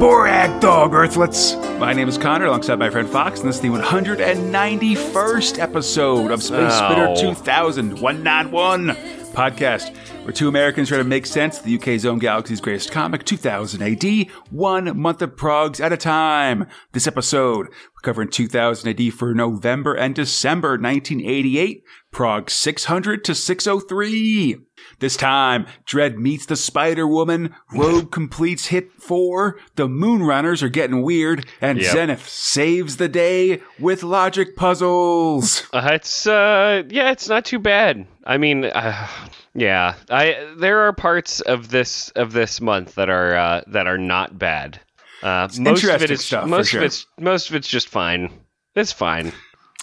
Borag Thungg Earthlets. My name is Connor, alongside my friend Fox, and this is the 191st episode of Space Spitter Ow. 2000 191 podcast, where two Americans try to make sense of the UK's own galaxy's greatest comic, 2000 AD, one month of progs at a time. This episode, we're covering 2000 AD for November and December 1988, prog 600 to 603. This time, Dredd meets the Spider Woman, Rogue completes hit four, the Moonrunners are getting weird, and Yep. Zenith saves the day with logic puzzles. Uh, it's uh, yeah, it's not too bad. I mean, uh, yeah, I there are parts of this of this month that are uh, that are not bad. Uh, most of it is stuff, most sure. of it's most of it's just fine. It's fine.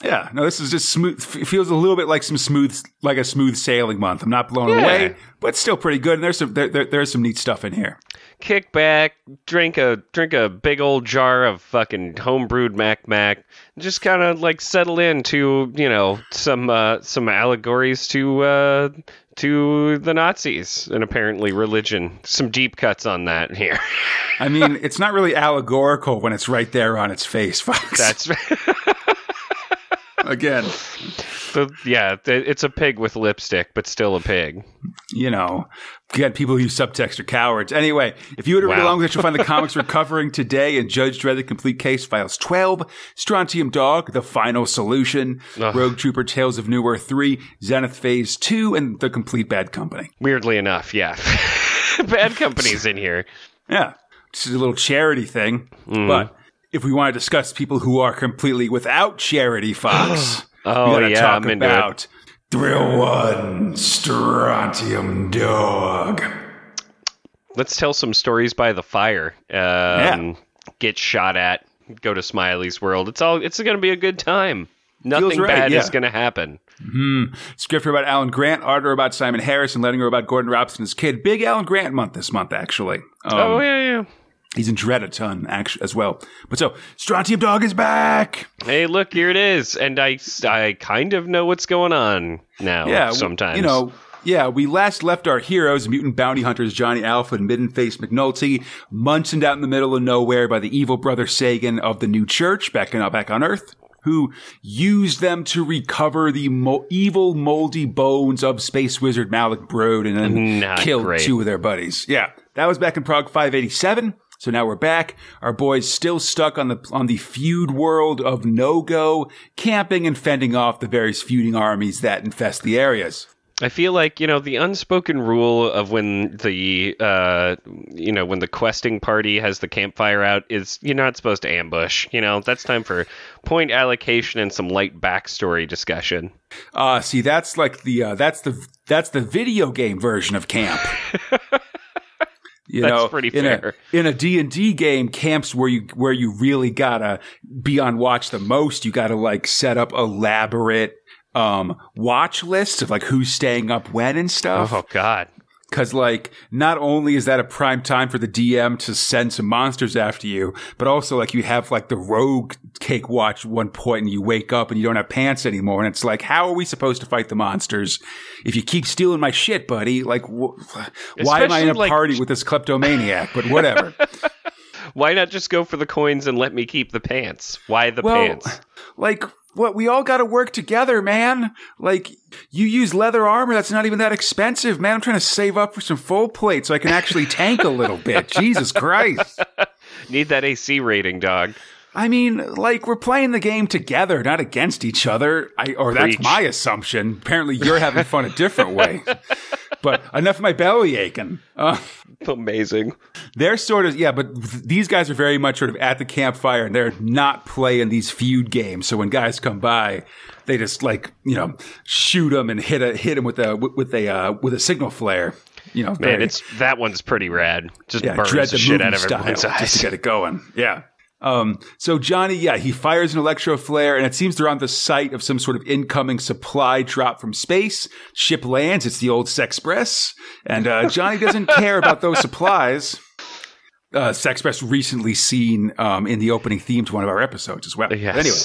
Yeah, no, this is just smooth. It feels a little bit like some smooth, like a smooth sailing month. I'm not blown Yeah. away, but still pretty good. And there's some there, there, there's some neat stuff in here. Kick back, drink a drink a big old jar of fucking homebrewed Mac Mac, just kind of like settle into you know some uh, some allegories to uh, to the Nazis and apparently religion. Some deep cuts on that here. I mean, it's not really allegorical when it's right there on its face, Fox. That's again, the yeah. It's a pig with lipstick, but still a pig. you know, again, people who use subtext are cowards. Anyway, if you were to read along with us, you'll find the comics we're covering today in Judge Dredd: The Complete Case Files 12, Strontium Dog: The Final Solution, Ugh. Rogue Trooper: Tales of New Earth 3, Zenith Phase 2, and The Complete Bad Company. Weirdly enough, yeah. Bad company's in here. Yeah, this is a little charity thing. Mm. But if we want to discuss people who are completely without charity, Fox, Oh, yeah, talk I'm into it. Thrill One Strontium Dog. Let's tell some stories by the fire. Um, Get shot at. Go to Smiley's world. It's all. It's going to be a good time. Nothing right, bad yeah. is going to happen. Script about Alan Grant, art about Simon Harris, and letting her about Gordon Robson as kid. Big Alan Grant month this month, actually. Um, oh yeah, yeah. He's in Dredd a ton, actually, as well. But so, Strontium Dog is back. Hey, look, here it is, and I, I kind of know what's going on now. Yeah, sometimes you know. Yeah, we last left our heroes, mutant bounty hunters Johnny Alpha and Middenface McNulty, munched out in the middle of nowhere by the evil brother Sagan of the New Church back on back on Earth, who used them to recover the mo- evil, moldy bones of space wizard Malik Brood and then Not killed great. two of their buddies. Yeah, that was back in prog 587. So now we're back. Our boys still stuck on the on the feud world of no go, camping and fending off the various feuding armies that infest the areas. I feel like you know the unspoken rule of when the uh, you know when the questing party has the campfire out is you're not supposed to ambush. You know that's time for point allocation and some light backstory discussion. Uh see that's like the uh, that's the that's the video game version of camp. You That's know, pretty in fair. A, in a D&D game, camps where you where you really gotta be on watch the most, you gotta like set up elaborate um watch lists of like who's staying up when and stuff. Oh God, Cause like, not only is that a prime time for the DM to send some monsters after you, but also like you have like the rogue cake watch one point and you wake up and you don't have pants anymore. And it's like, how are we supposed to fight the monsters if you keep stealing my shit, buddy? Like, wh- why am I in a like- party with this kleptomaniac? But whatever. why not just go for the coins and let me keep the pants? Why the well, pants? like, what? We all got to work together, man. Like, you use leather armor that's not even that expensive, man. I'm trying to save up for some full plate so I can actually tank a little bit. Jesus Christ. Need that AC rating, dog. I mean, like we're playing the game together, not against each other. I, or that's my assumption. Apparently, you're having fun a different way. But enough of my belly aching. Uh, Amazing. they're sort of yeah, but th- these guys are very much sort of at the campfire, and they're not playing these feud games. So when guys come by, they just like you know shoot them and hit a hit them with a with a uh, with a signal flare. You know, Man, very- it's that one's pretty rad. Just yeah, burns dread the the shit out of style everyone's just eyes. to get it going. Yeah. Um, so Johnny, yeah, he fires an electro flare, and it seems they're on the site of some sort of incoming supply drop from space. Ship lands. It's the old Sexpress, and uh, Johnny doesn't care about those supplies. Uh, Sexpress recently seen um, in the opening theme to one of our episodes as well. Yes. Anyway,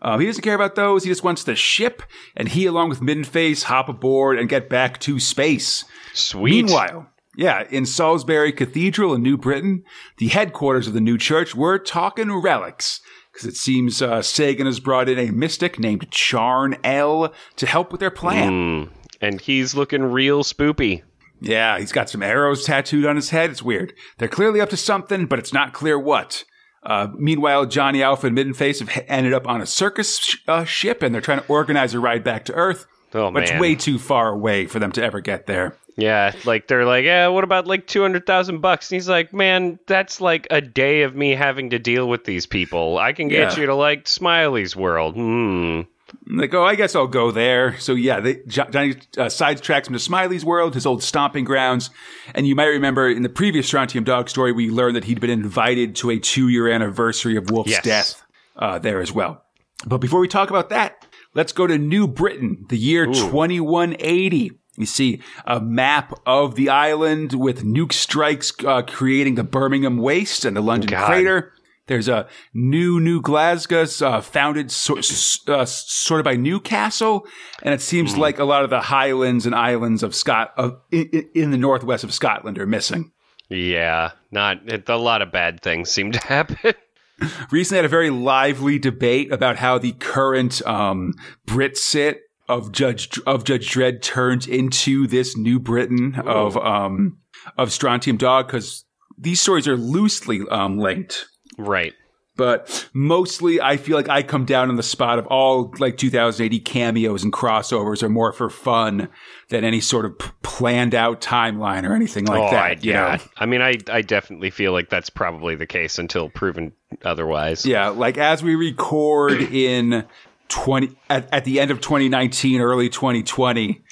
um, he doesn't care about those. He just wants the ship, and he, along with Middenface, hop aboard and get back to space. Sweet. Meanwhile, Yeah, in Salisbury Cathedral in New Britain, the headquarters of the new church, we're talking relics. Because it seems uh, Sagan has brought in a mystic named Charnel to help with their plan. Mm. And he's looking real spoopy. Yeah, he's got some arrows tattooed on his head. It's weird. They're clearly up to something, but it's not clear what. Uh, meanwhile, Johnny Alpha and Middenface have ended up on a circus sh- uh, ship, and they're trying to organize a ride back to Earth. Oh, but man. it's way too far away for them to ever get there. Yeah, like they're like, yeah, what about like two hundred thousand bucks? And he's like, man, that's like a day of me having to deal with these people. I can get Yeah. you to like Smiley's World. Hmm. Like, oh, I guess I'll go there. So yeah, they, Johnny uh, sidetracks him to Smiley's world, his old stomping grounds. And you might remember in the previous Strontium Dog story, we learned that he'd been invited to a two-year anniversary of Wolf's Yes. death uh, there as well. But before we talk about that, let's go to New Britain, the year 2180. You see a map of the island with nuke strikes uh, creating the Birmingham Waste and the London God. Crater. There's a new New Glasgow uh, founded so, s- uh, sort of by Newcastle, and it seems like a lot of the highlands and islands of Scot of, in, in the northwest of Scotland are missing. Yeah, not it, a lot of bad things seem to happen. recently had a very lively debate about how the current um, Brit-Cit of Judge of Judge Dredd turns into this New Britain of um, of Strontium Dog because these stories are loosely um, linked. right. But mostly, I feel like I come down on the spot of all like 2000 AD cameos and crossovers are more for fun than any sort of p- planned out timeline or anything like oh, that. I, yeah. know? I mean, I I definitely feel like that's probably the case until proven otherwise. Yeah, like as we record in 20 at, at the end of 2019, early 2020,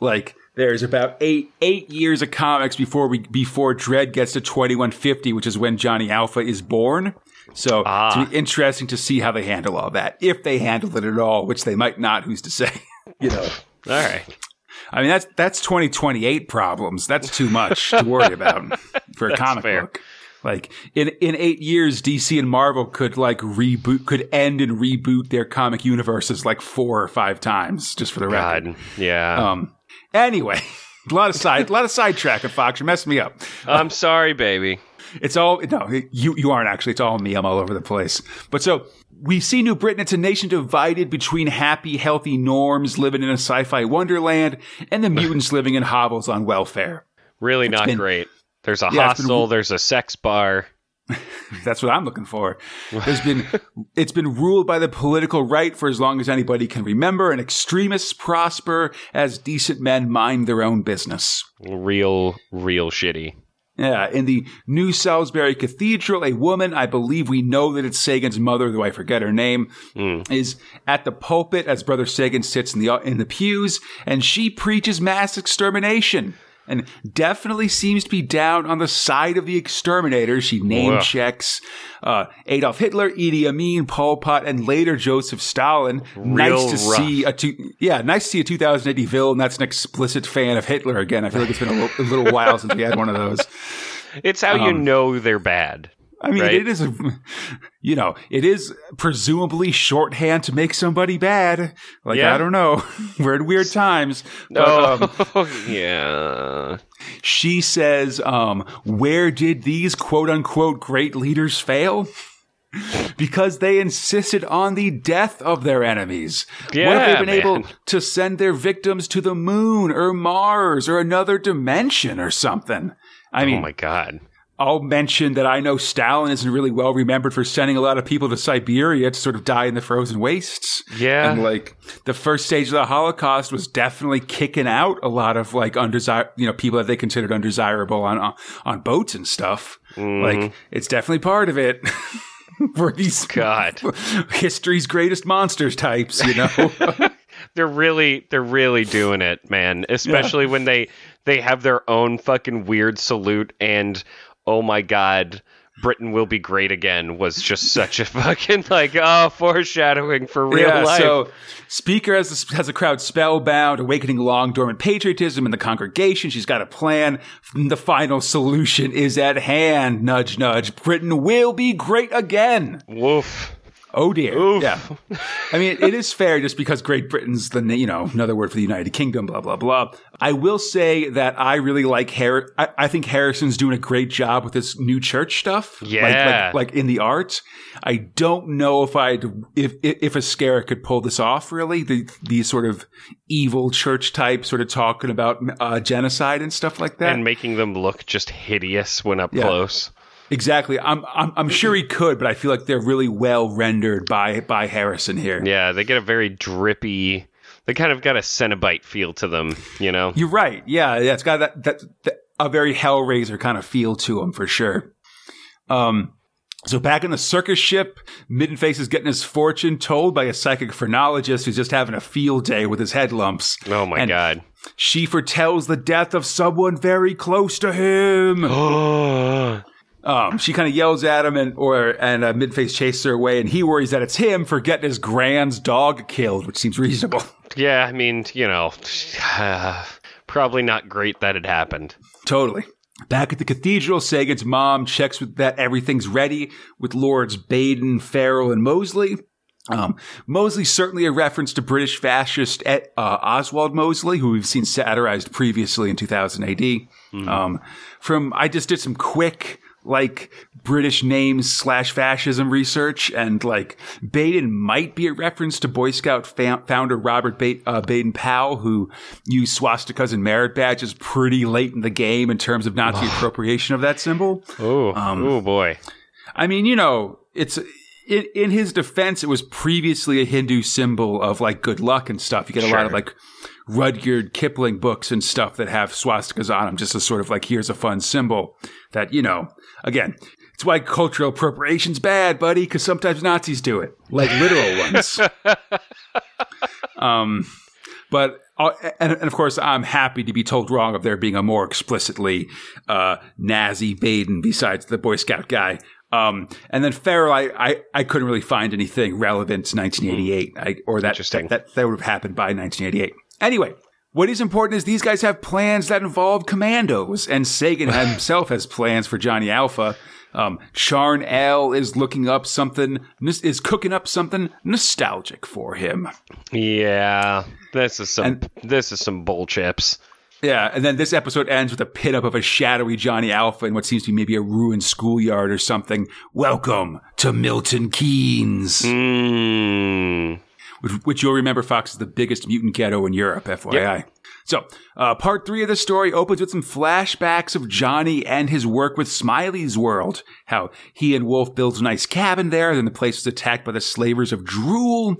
like there's about eight eight years of comics before we before Dredd gets to 2150, which is when Johnny Alpha is born. So Ah. it's interesting to see how they handle all that, if they handle it at all, which they might not. Who's to say? you know, All right. I mean that's that's 2028 problems. That's too much to worry about for a comic fair. book. Like in in eight years, DC and Marvel could like reboot, could end and reboot their comic universes like four or five times, just for the record. God. Yeah. Um. Anyway, a lot of side, a lot of sidetrack at Fox. You're messing me up. I'm sorry, baby. It's all no, you you aren't actually. It's all me. I'm all over the place. But so we see New Britain. It's a nation divided between happy, healthy norms living in a sci-fi wonderland and the mutants living in hovels on welfare. Really not been- great. There's a Yeah, it's been- hostel. There's a sex bar. That's what I'm looking for. There's been it's been ruled by the political right for as long as anybody can remember, and extremists prosper as decent men mind their own business. Real, real shitty. Yeah, in the New Salisbury Cathedral, a woman, I believe we know that it's Sagan's mother, though I forget her name, hmm. is at the pulpit as Brother Sagan sits in the in the pews, and she preaches mass extermination. And definitely seems to be down on the side of the exterminators. She name Ugh. checks uh, Adolf Hitler, Idi Amin, Pol Pot, and later Joseph Stalin. nice to rough. see a two, yeah, nice to see a 2000 AD villain that's an explicit fan of Hitler again. I feel like it's been a, little- a little while since we had one of those. It's how you know they're bad. I mean, Right. it is a, you know, it is presumably shorthand to make somebody bad. Like Yeah. I don't know, we're in weird times. But, um, Oh, yeah. she says, um, "Where did these quote unquote great leaders fail?" Because they insisted on the death of their enemies. what if they've been man. able to send their victims to the moon or Mars or another dimension or something? I mean, Oh my god. I'll mention that I know Stalin isn't really well remembered for sending a lot of people to Siberia to sort of die in the frozen wastes. Yeah. And like the first stage of the Holocaust was definitely kicking out a lot of like undesir you know, people that they considered undesirable on on, boats and stuff. Mm-hmm. Like it's definitely part of it. For these God. history's greatest monsters types, you know. They're really they're really doing it, man. Especially when they they have their own fucking weird salute and oh my god, Britain will be great again was just such a fucking like oh foreshadowing for real yeah, life. so Speaker has a, has a crowd spellbound, awakening long dormant patriotism in the congregation. She's got a plan. The final solution is at hand. Nudge, nudge. Britain will be great again. Woof. Oh dear. Oof. Yeah. I mean, it is fair just because Great Britain's the you know another word for the United Kingdom. Blah blah blah. I will say that I really like Har. I, I think Harrison's doing a great job with this new church stuff. Like- Yeah. Like, like, in the art. I don't know if I if if, a Ezquerra could pull this off. Really, the these sort of evil church type, sort of talking about uh, genocide and stuff like that. and making them look just hideous when up Yeah. close. Exactly. I'm, I'm I'm sure he could, but I feel like they're really well rendered by by Harrison here. Yeah, they get a very drippy. They kind of got a Cenobite feel to them, you know. You're right. Yeah, yeah. It's got that, that, that a very Hellraiser kind of feel to them for sure. Um. So back in the circus ship, Middenface is getting his fortune told by a psychic phrenologist who's just having a field day with his head lumps. Oh my And- god. She foretells the death of someone very close to him. Um, she kind of yells at him, and or and uh, Midface chases her away, and he worries that it's him for getting his grand's dog killed, which seems reasonable. yeah, I mean, you know, probably not great that it happened. totally. Back at the cathedral, Sagan's mom checks with that everything's ready with Lords Baden, Farrell, and Mosley. Um, Mosley certainly a reference to British fascist uh, Oswald Mosley, who we've seen satirized previously in 2000 AD. Um, from I just did some quick like British names slash fascism research, and like Baden might be a reference to Boy Scout fa- founder Robert ba- uh, Baden Powell, who used swastikas and merit badges pretty late in the game in terms of Nazi appropriation of that symbol. Oh, oh boy. I mean, you know, it's in, in his defense, it was previously a Hindu symbol of like good luck and stuff. You get a lot of like Rudyard Kipling books and stuff that have swastikas on them, just as sort of like here's a fun symbol that you know. Again, it's why cultural appropriation's bad, buddy, because sometimes Nazis do it, like literal ones. um, but uh, and, and of course, I'm happy to be told wrong of there being a more explicitly uh, Nazi Baden besides the Boy Scout guy. Um, and then Farrell, I, I, I couldn't really find anything relevant to 1988, I, or that, that that that would have happened by 1988. Anyway, what is important is these guys have plans that involve commandos, and Sagan himself has plans for Johnny Alpha. Um, Charnel is looking up something, is cooking up something nostalgic for him. Yeah, this is some And- this is some bull chips. Yeah, and then this episode ends with a pin up of a shadowy Johnny Alpha in what seems to be maybe a ruined schoolyard or something. Welcome to Milton Keynes, Mm. Which, which you'll remember, Fox is the biggest mutant ghetto in Europe, FYI. So, uh, part three of the story opens with some flashbacks of Johnny and his work with Smiley's World. How he and Wolf built a nice cabin there, then the place was attacked by the slavers of Drule.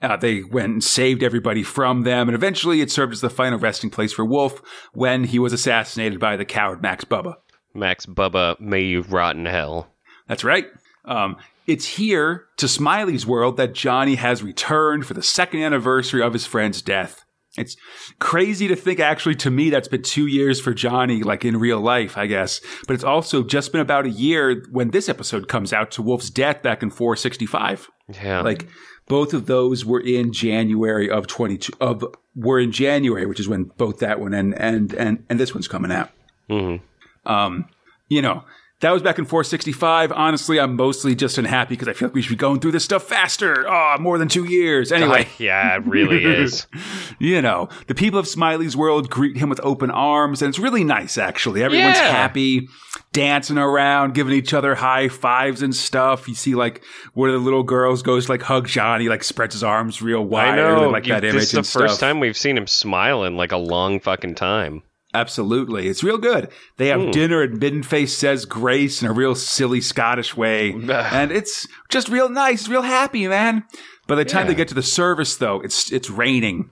Uh, they went and saved everybody from them, and eventually it served as the final resting place for Wolf when he was assassinated by the coward Max Bubba. Max Bubba, may you rot in hell. That's right. Um, it's here to Smiley's world that Johnny has returned for the second anniversary of his friend's death. It's crazy to think, actually, to me, that's been two years for Johnny, like in real life, I guess. But it's also just been about a year when this episode comes out to Wolf's death back in 465. Yeah, Like both of those were in January of 22 of were in January, which is when both that one and and and, and this one's coming out. Mhm. Um, you know, that was back in 465. Honestly, I'm mostly just unhappy because I feel like we should be going through this stuff faster. Oh, more than two years. Anyway, yeah, it really is. you know, the people of Smiley's world greet him with open arms, and it's really nice, actually. Everyone's Yeah. happy, dancing around, giving each other high fives and stuff. You see, like, one of the little girls goes to, like, hug Johnny, like, spreads his arms real wide. I I really know. like you- that image this is the first stuff. time we've seen him smile in like a long fucking time. Absolutely. It's real good. They have hmm. dinner and Middenface says grace in a real silly Scottish way. and it's just real nice, real happy, man. By the time they get to the service though, it's it's raining.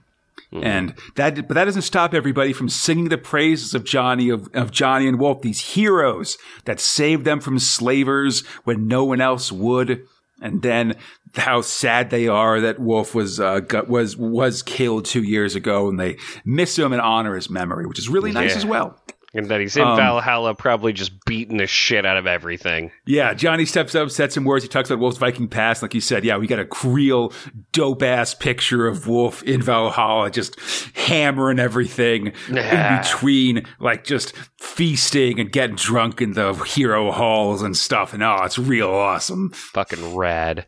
Hmm. And that but that doesn't stop everybody from singing the praises of Johnny of, of Johnny and Wolf, these heroes that saved them from slavers when no one else would. And then how sad they are that Wolf was uh, got, was was killed two years ago, and they miss him and honor his memory, which is really nice Yeah. as well. And that he's in Um, Valhalla probably just beating the shit out of everything. Yeah, Johnny steps up, said some words. He talks about Wolf's Viking past. Like you said, yeah, we got a real dope ass picture of Wolf in Valhalla, just hammering everything in between, like just feasting and getting drunk in the hero halls and stuff. And oh, it's real awesome. Fucking rad.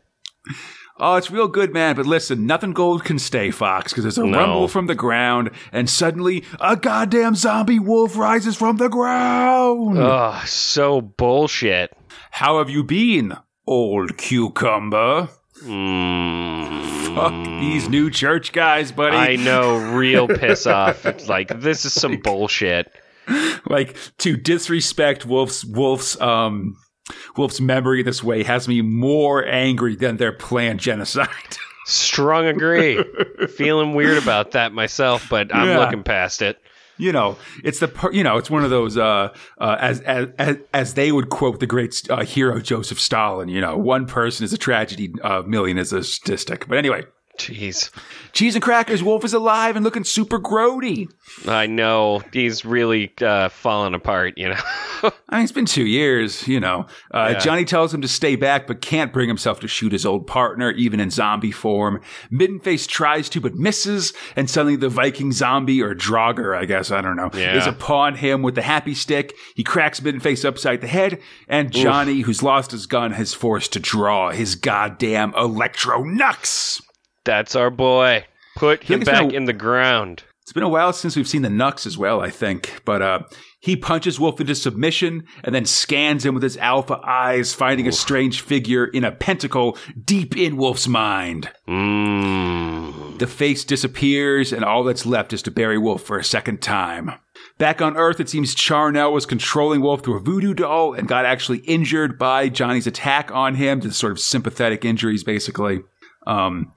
Oh, it's real good, man. But listen, nothing gold can stay, Fox, because there's a No. rumble from the ground, and suddenly a goddamn zombie wolf rises from the ground. Oh, so bullshit. How have you been, old cucumber? Mm, Fuck these new church guys, buddy. I know, real piss off. It's like this is some bullshit. like to disrespect Wolf's Wolf's um Wolf's memory this way has me more angry than their planned genocide. Strong agree. Feeling weird about that myself, but I'm Yeah. looking past it. you know, it's the per- you know, it's one of those uh, uh as, as as as they would quote the great uh, hero Joseph Stalin. You know, one person is a tragedy, a million is a statistic. But anyway, Jeez. cheese and crackers. Wolf is alive and looking super grody. I know. He's really uh, falling apart, you know. I mean, it's been two years, you know. Uh, Yeah. Johnny tells him to stay back, but can't bring himself to shoot his old partner, even in zombie form. Middenface tries to, but misses, and suddenly the Viking zombie, or Draugr, I guess, I don't know, Yeah. is upon him with the happy stick. He cracks Middenface upside the head, and Johnny, who's lost his gun, is forced to draw his goddamn Electro Knux. That's our boy. Put him think it's been back a- in the ground. It's been a while since we've seen the Knux as well, I think. But uh, he punches Wolf into submission and then scans him with his alpha eyes, finding a strange figure in a pentacle deep in Wolf's mind. Mmm. The face disappears, and all that's left is to bury Wolf for a second time. Back on Earth, it seems Charnel was controlling Wolf through a voodoo doll and got actually injured by Johnny's attack on him, just sort of sympathetic injuries, basically. Um,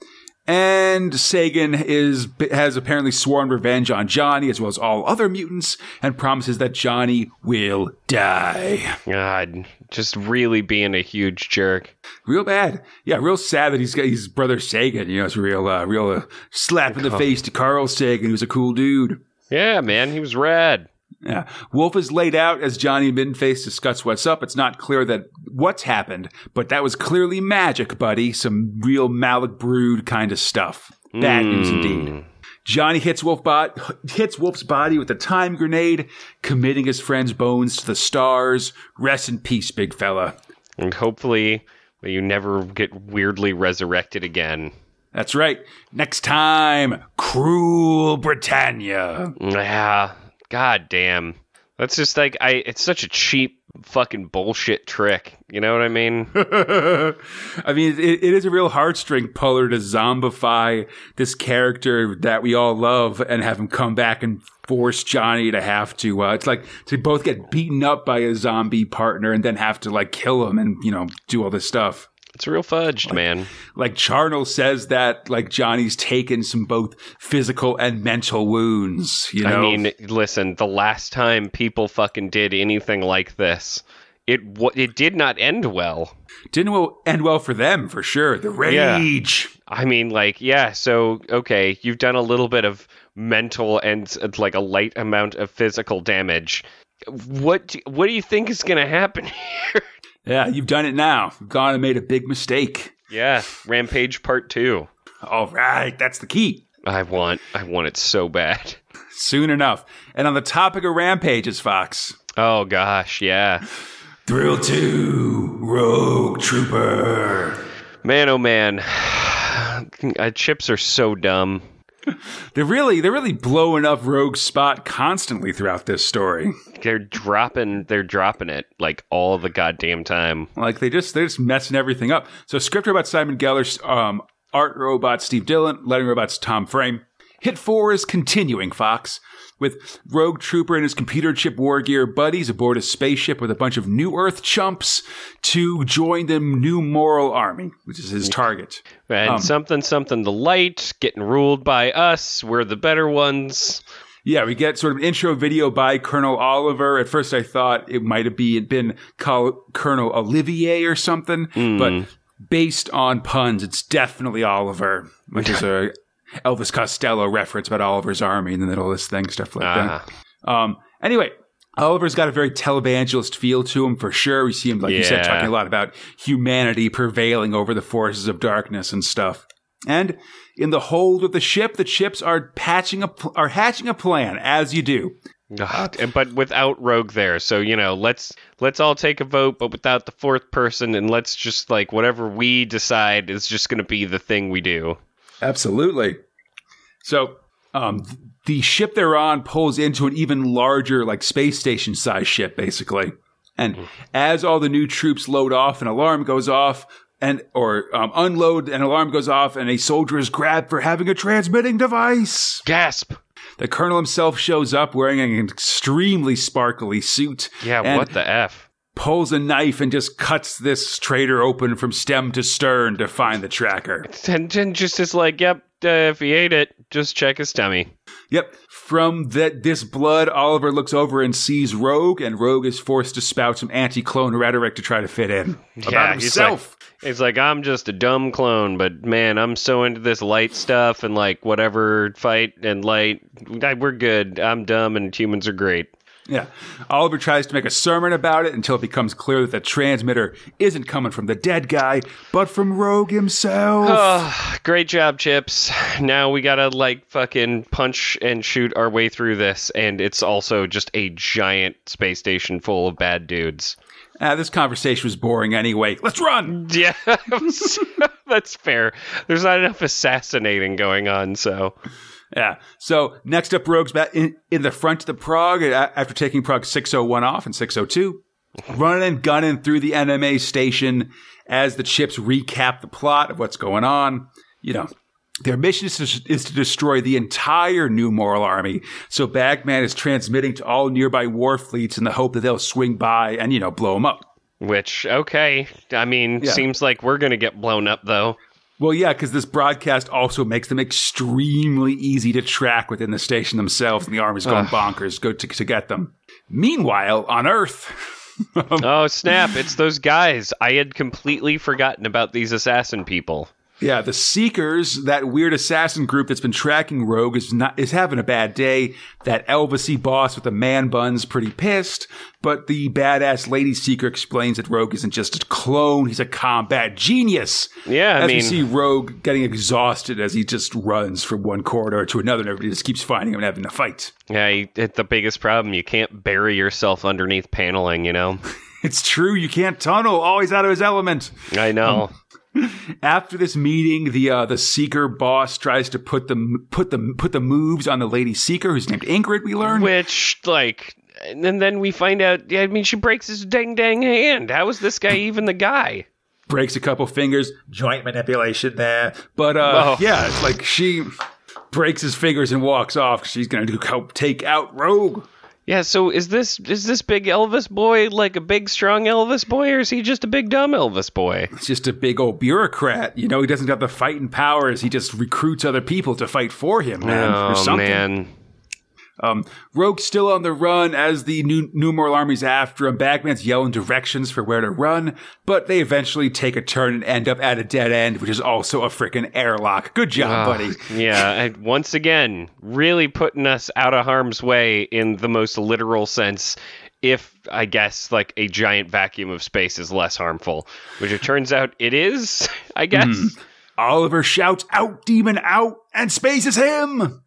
and Sagan is has apparently sworn revenge on Johnny as well as all other mutants, and promises that Johnny will die. God, just really being a huge jerk. Real bad, yeah. Real sad that he's got his brother Sagan. You know, it's a real, uh, real uh, slap in the face to Carl Sagan, who's a cool dude. Yeah, man, he was rad. Yeah. Wolf is laid out as Johnny and Middenface discuss what's up. It's not clear that what's happened, but that was clearly magic, buddy. Some real Malik brood kind of stuff. Bad hmm. news indeed. Johnny hits Wolf bot hits Wolf's body with a time grenade, committing his friend's bones to the stars. Rest in peace, big fella. And hopefully you never get weirdly resurrected again. That's right. Next time, Cruel Britannia. Yeah. God damn. That's just like I it's such a cheap fucking bullshit trick. You know what I mean? I mean, it, it is a real heartstring puller to zombify this character that we all love and have him come back and force Johnny to have to. Uh, it's like to both get beaten up by a zombie partner and then have to like kill him and you know do all this stuff. It's real fudged, man. Like Charnel says that like Johnny's taken some both physical and mental wounds. You know, I mean, listen, the last time people fucking did anything like this, it wa it did not end well. didn't well end well for them for sure. The Yeah. rage. I mean, like, yeah, so okay, you've done a little bit of mental and like a light amount of physical damage. What do, what do you think is going to happen here? Yeah, you've done it now. You've gone and made a big mistake. yeah, Rampage Part 2. All right, that's the key. I want I want it so bad. Soon enough. And on the topic of rampages, Fox. Oh gosh, yeah. Thrill 2, Rogue Trooper. Man oh man. Uh, chips are so dumb. They're really they're really blowing up Rogue's spot constantly throughout this story. They're dropping they're dropping it like all the goddamn time. Like they just they're just messing everything up. So script robot Simon Geller, um, art robot Steve Dillon, lettering robots Tom Frame. Hit four is continuing, Fox, with Rogue Trooper and his computer chip war gear buddies aboard a spaceship with a bunch of New Earth chumps to join the New Moral Army, which is his target. And Um, something something the light getting ruled by us. We're the better ones. Yeah, we get sort of an intro video by Colonel Oliver. At first, I thought it might have been Col- Colonel Olivier or something, but based on puns, it's definitely Oliver, which is a Elvis Costello reference about Oliver's army in the middle of this thing, stuff like Ah, that. Um, anyway, Oliver's got a very televangelist feel to him for sure. We see him, like you said, talking a lot about humanity prevailing over the forces of darkness and stuff. And in the hold of the ship, the chips are patching a pl- are hatching a plan, as you do. And- but without Rogue there, so you know, let's let's all take a vote, but without the fourth person, and let's just like whatever we decide is just going to be the thing we do. Absolutely. So, um, the ship they're on pulls into an even larger, like space station size ship, basically. And as all the new troops load off, an alarm goes off, and or um, unload, an alarm goes off, and a soldier is grabbed for having a transmitting device. Gasp! The colonel himself shows up wearing an extremely sparkly suit. Yeah, and what the f? Pulls a knife and just cuts this trader open from stem to stern to find the tracker. And, and just is like, yep, uh, if he ate it, just check his tummy. Yep. From that this blood, Oliver looks over and sees Rogue, and Rogue is forced to spout some anti-clone rhetoric to try to fit in Yeah, about he's himself. It's like I'm just a dumb clone, but man, I'm so into this light stuff and like whatever fight and light. We're good. I'm dumb and humans are great. Yeah. Oliver tries to make a sermon about it until it becomes clear that the transmitter isn't coming from the dead guy, but from Rogue himself. Oh, great job, Chips. Now we gotta like fucking punch and shoot our way through this, and it's also just a giant space station full of bad dudes. Ah, this conversation was boring anyway. Let's run. Yeah, that's fair. There's not enough assassinating going on, so Yeah. So next up, Rogue's back in, in the front of the prog uh, after taking prog 601 off and 602, running and gunning through the NMA station as the chips recap the plot of what's going on. You know, their mission is to, is to destroy the entire New Moral Army. So Bagman is transmitting to all nearby war fleets in the hope that they'll swing by and, you know, blow them up. which okay. I mean, Yeah. seems like we're gonna get blown up though. Well, yeah, because this broadcast also makes them extremely easy to track within the station themselves, and the army's going bonkers go to, to get them. Meanwhile, on Earth, oh snap! It's those guys. I had completely forgotten about these assassin people. Yeah, the Seekers, that weird assassin group that's been tracking Rogue, is not is having a bad day. That Elvisy boss with the man bun's pretty pissed, but the badass Lady Seeker explains that Rogue isn't just a clone; he's a combat genius. Yeah, I as mean, we see Rogue getting exhausted as he just runs from one corridor to another, and everybody just keeps finding him and having a fight. yeah, you- it, the biggest problem you can't bury yourself underneath paneling. You know, It's true, you can't tunnel. Always out of his element. I know. After this meeting, the uh, the Seeker boss tries to put the put the put the moves on the Lady Seeker, who's named Ingrid. We learn. Which like, and then we find out. Yeah, I mean, she breaks his dang dang hand. How is this guy even the guy? breaks a couple fingers, joint manipulation there. But uh, Oh. yeah, it's like she breaks his fingers and walks off. She's gonna do help take out Rogue. Yeah, so is this is this big Elvis boy like a big strong Elvis boy, or is he just a big dumb Elvis boy? He's just a big old bureaucrat. You know, he doesn't have the fighting powers. He just recruits other people to fight for him, man, or oh something. man, Um, Rogue's still on the run as the new numeral army's after him. Bagman's yelling directions for where to run, but they eventually take a turn and end up at a dead end, which is also a freaking airlock. Good job, buddy. yeah. And once again, really putting us out of harm's way in the most literal sense. If I guess like a giant vacuum of space is less harmful, which it turns out it is. I guess. Oliver shouts, out, demon, out, and space is him!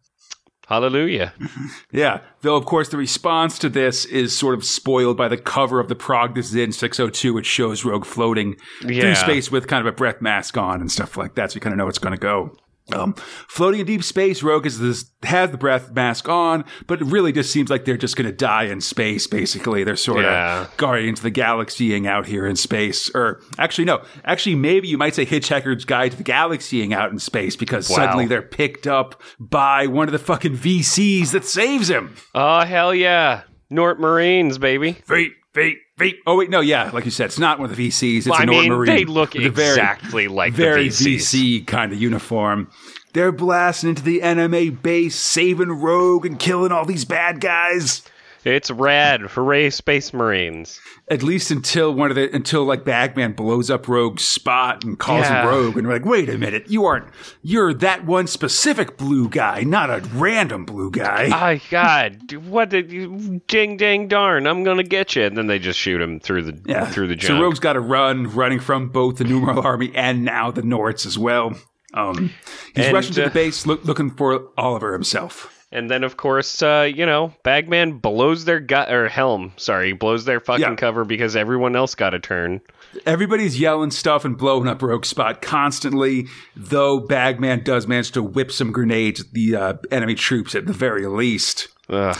Hallelujah. Yeah, though of course the response to this is sort of spoiled by the cover of the prog this is in 602, which shows Rogue floating Yeah. through space with kind of a breath mask on and stuff like that, so you kind of know it's going to go. Um, floating in deep space, Rogue is this, has the breath mask on, but it really just seems like they're just going to die in space. Basically, they're sort Yeah. of guardians of the galaxying out here in space. Or actually, no, actually, maybe you might say Hitchhiker's Guide to the Galaxying out in space because Wow. suddenly they're picked up by one of the fucking VCs that saves him. Oh hell yeah, Nort Marines, baby. Fate, fate, fate. Oh wait, no, yeah, like you said, it's not one of the VCs. It's I a Norton mean, Marine. they look with very- exactly like very the VCs. VC kind of uniform. They're blasting into the NMA base, saving Rogue and killing all these bad guys. It's rad. Hooray, Space Marines. At least until one of the until like Bagman blows up Rogue's spot and calls Yeah. him Rogue, and we're like, wait a minute, you aren't you're that one specific blue guy, not a random blue guy. Oh God! What did you? Ding dang darn! I'm gonna get you. And then they just shoot him through the yeah, through the So junk. Rogue's got to run, running from both the New Moral army and now the Norts as well. Um, he's And, rushing to uh, the base, look, looking for Oliver himself. And then, of course, uh, you know, Bagman blows their gut or Helm, sorry, blows their fucking Yeah. cover because everyone else got a turn. Everybody's yelling stuff and blowing up Rogue Spot constantly, though Bagman does manage to whip some grenades at the uh, enemy troops at the very least. Ugh.